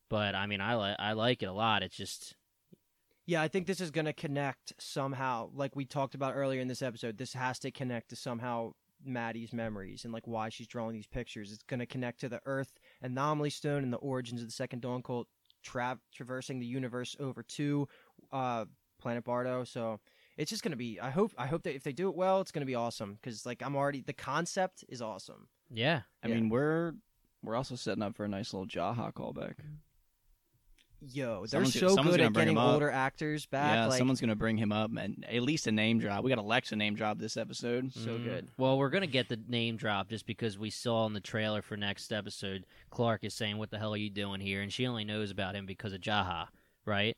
But I mean, I like I like it a lot. It's just Yeah, I think this is gonna connect somehow. Like we talked about earlier in this episode, this has to connect to somehow Madi's memories and like why she's drawing these pictures. It's gonna connect to the Earth anomaly stone and the origins of the second Dawn cult tra- traversing the universe over to uh, Planet Bardo. So it's just gonna be. I hope. I hope that if they do it well, it's gonna be awesome. Because like I'm already the concept is awesome. yeah. I Yeah. mean, we're we're also setting up for a nice little Jaha callback. Yo, they're Someone's so someone's good gonna at bring getting up. older actors back. yeah, like, someone's gonna bring him up and at least a name drop. We got Alexa name drop this episode. so Mhm. good. Well, we're gonna get the name drop just because we saw in the trailer for next episode. Clarke is saying, "What the hell are you doing here?" And she only knows about him because of Jaha, right?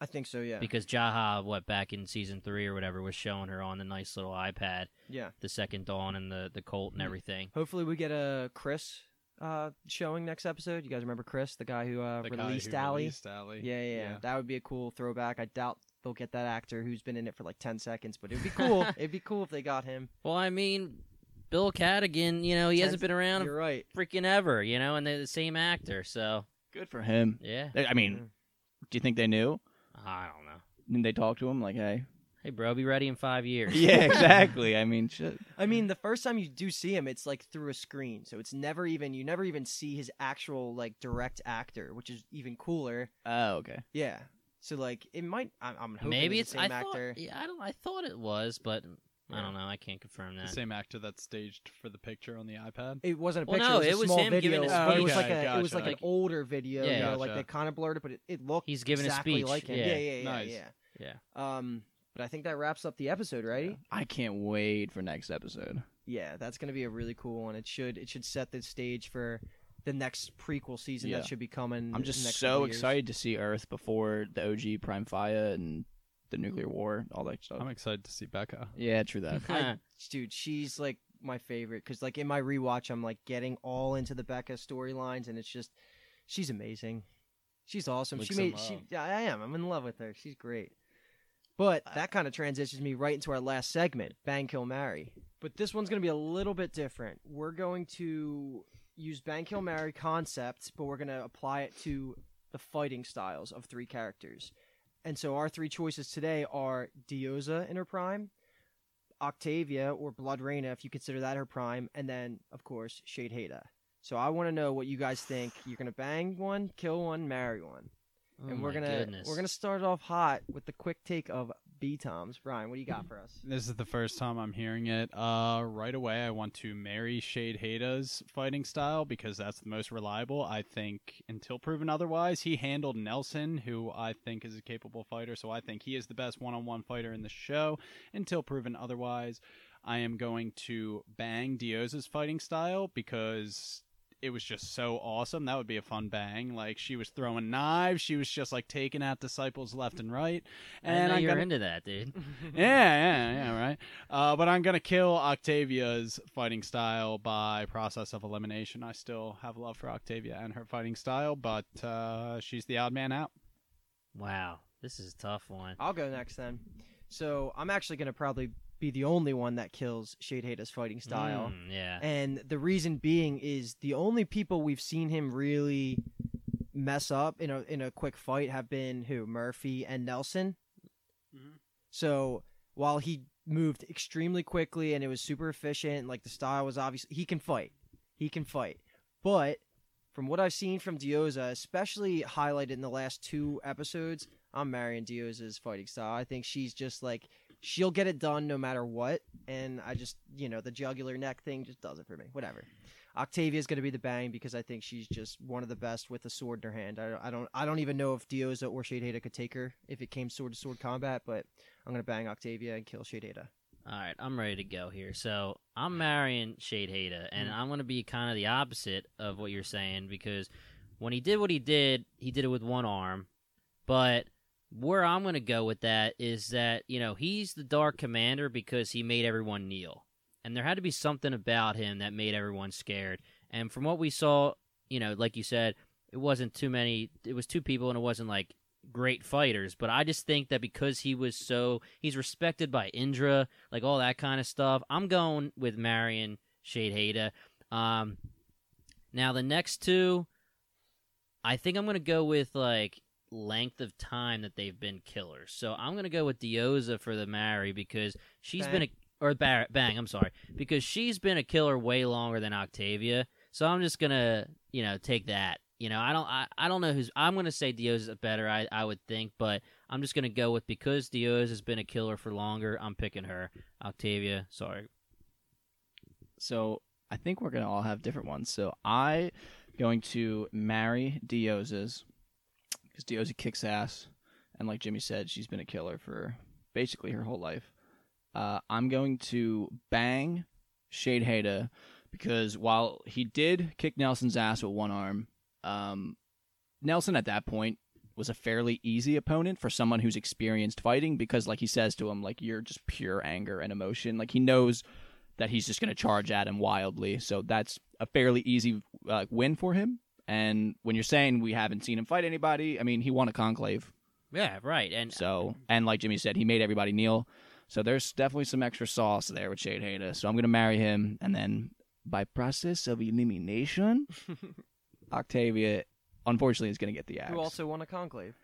I think so. Yeah. Because Jaha, what back in season three or whatever, was showing her on the nice little iPad, yeah. the second dawn and the the Colt and everything. Hopefully, we get a Chris uh, showing next episode. You guys remember Chris, the guy who uh, The guy released who Allie? released Allie. Yeah, yeah, yeah, Yeah. That would be a cool throwback. I doubt they'll get that actor who's been in it for like ten seconds, but it'd be cool. <laughs> it'd be cool if they got him. Well, I mean, Bill Cadogan, you know, he hasn't been around You're right. freaking ever, you know, and they're the same actor, so Good for him. yeah. I mean, do you think they knew? I don't know. Didn't they talk to him like, hey? Hey, bro, be ready in five years. <laughs> yeah, <laughs> exactly. I mean, shit. I mean, the first time you do see him, it's like through a screen, so it's never even you never even see his actual like direct actor, which is even cooler. Oh, okay. Yeah. So like it might. I'm, I'm hoping Maybe it's it's. the I same actor. thought. Yeah, I don't. I thought it was, but I don't know. I can't confirm The that. same actor that staged for the picture on the iPad. It wasn't a Well, picture. no, it was, it a was small him video. giving his but it was speech. like a. It was Gotcha. like an older video. Yeah. you know, like Gotcha. they kind of blurred it, but it, it looked. He's giving a exactly speech, like him. yeah. Yeah, yeah, yeah, Nice. yeah. Yeah. Um, but I think that wraps up the episode, right? I can't wait for next episode. Yeah, that's gonna be a really cool one. It should it should set the stage for the next prequel season Yeah. that should be coming. I'm in the just next so years. excited to see Earth before the OG Praimfaya and the nuclear war, all that stuff. I'm excited to see Becca. yeah, true that. <laughs> I, dude, she's like my favorite because like in my rewatch, I'm like getting all into the Becca storylines, and it's just she's amazing. She's awesome. Looks she made in she. Yeah, I am. I'm in love with her. She's great. But that kind of transitions me right into our last segment, Bang Kill Marry. But this one's going to be a little bit different. We're going to use Bang Kill Marry concepts, but we're going to apply it to the fighting styles of three characters. And so our three choices today are Diyoza in her prime, Octavia or Bloodreina, if you consider that her prime, and then of course Sheidheda. So I want to know what you guys think. You're gonna bang one, kill one, marry one, Oh and we're gonna goodness. we're gonna start off hot with the quick take of B Toms. Brian, what do you got for us? This is the first time I'm hearing it. Uh, right away, I want to marry Sheidheda's fighting style because that's the most reliable. I think until proven otherwise, he handled Nelson, who I think is a capable fighter. So I think he is the best one-on-one fighter in the show. Until proven otherwise, I am going to bang Diyoza's fighting style because it was just so awesome. That would be a fun bang. Like she was throwing knives, she was just like taking out disciples left and right. And I'm you're gonna, into that, dude. <laughs> yeah, yeah, yeah, right. Uh, but I'm gonna kill Octavia's fighting style by process of elimination. I still have love for Octavia and her fighting style, but uh, she's the odd man out. Wow, this is a tough one. I'll go next then. So I'm actually gonna probably be the only one that kills Sheidheda's fighting style. Mm, yeah. And the reason being is the only people we've seen him really mess up in a in a quick fight have been who Murphy and Nelson. Mhm. So while he moved extremely quickly and it was super efficient, like the style was obvious, he can fight. He can fight. But from what I've seen from Diyoza, especially highlighted in the last two episodes, I'm marrying Diyoza's fighting style. I think she's just like she'll get it done no matter what, and I just you know the jugular neck thing just does it for me. Whatever. Octavia is going to be the bang because I think she's just one of the best with a sword in her hand. I, I don't I don't even know if Diyoza or Sheidheda could take her if it came sword to sword combat, but I'm going to bang Octavia and kill Sheidheda. All right, I'm ready to go here. So I'm marrying Sheidheda, and Mm. I'm going to be kind of the opposite of what you're saying because when he did what he did, he did it with one arm. But where I'm going to go with that is that, you know, he's the Dark Commander because he made everyone kneel. And there had to be something about him that made everyone scared. And from what we saw, you know, like you said, it wasn't too many, it was two people, and it wasn't like great fighters. But I just think that because he was so, he's respected by Indra, like all that kind of stuff, I'm going with Marion Sheidheda. Um, now, the next two, I think I'm going to go with like length of time that they've been killers. So I'm going to go with Diyoza for the Mary because she's been a or Bar- Bang, I'm sorry, because she's been a killer way longer than Octavia. So I'm just gonna, you know, take that. You know, I don't, I, I don't know who's. I'm gonna say Dios is better. I, I would think, but I'm just gonna go with because Dios has been a killer for longer. I'm picking her. Octavia, sorry. So I think we're gonna all have different ones. So I going to marry Diyoza's because Diyoza kicks ass, and like Jimmy said, she's been a killer for basically her whole life. Uh, I'm going to bang Sheidheda because while he did kick Nelson's ass with one arm, um, Nelson at that point was a fairly easy opponent for someone who's experienced fighting because, like he says to him, like you're just pure anger and emotion. Like he knows that he's just going to charge at him wildly. So that's a fairly easy uh, win for him. And when you're saying we haven't seen him fight anybody, I mean, he won a conclave. Yeah, right. And So, and like Jimmy said, he made everybody kneel. So there's definitely some extra sauce there with Sheidheda. So I'm going to marry him. And then by process of elimination, <laughs> Octavia, unfortunately, is going to get the axe. Who also won a conclave?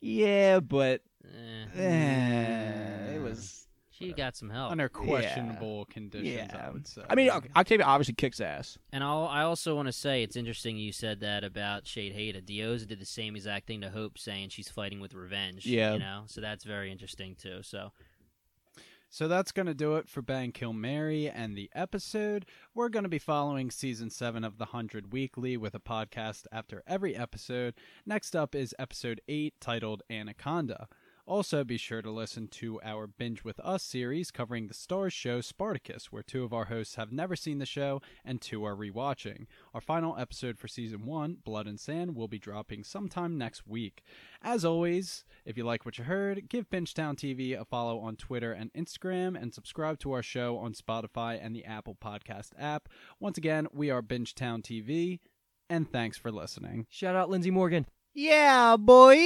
Yeah, but eh, eh, it was. She got some help. Under questionable conditions, Yeah. I would say. I mean, Octavia obviously kicks ass. And I'll, I also want to say it's interesting you said that about Shade Hada. Diyoza did the same exact thing to Hope, saying she's fighting with revenge. Yeah. you know, so that's very interesting too. So So that's going to do it for Bang Kill Mary and the episode. We're going to be following season 7 of The 100 weekly with a podcast after every episode. Next up is episode 8 titled Anaconda. Also, be sure to listen to our Binge with Us series covering the Starz show Spartacus, where two of our hosts have never seen the show and two are rewatching. Our final episode for season 1, Blood and Sand, will be dropping sometime next week. As always, if you like what you heard, give Bingetown TV a follow on Twitter and Instagram and subscribe to our show on Spotify and the Apple Podcast app. Once again, we are Bingetown TV, and thanks for listening. Shout out Lindsay Morgan. Yeah, boy.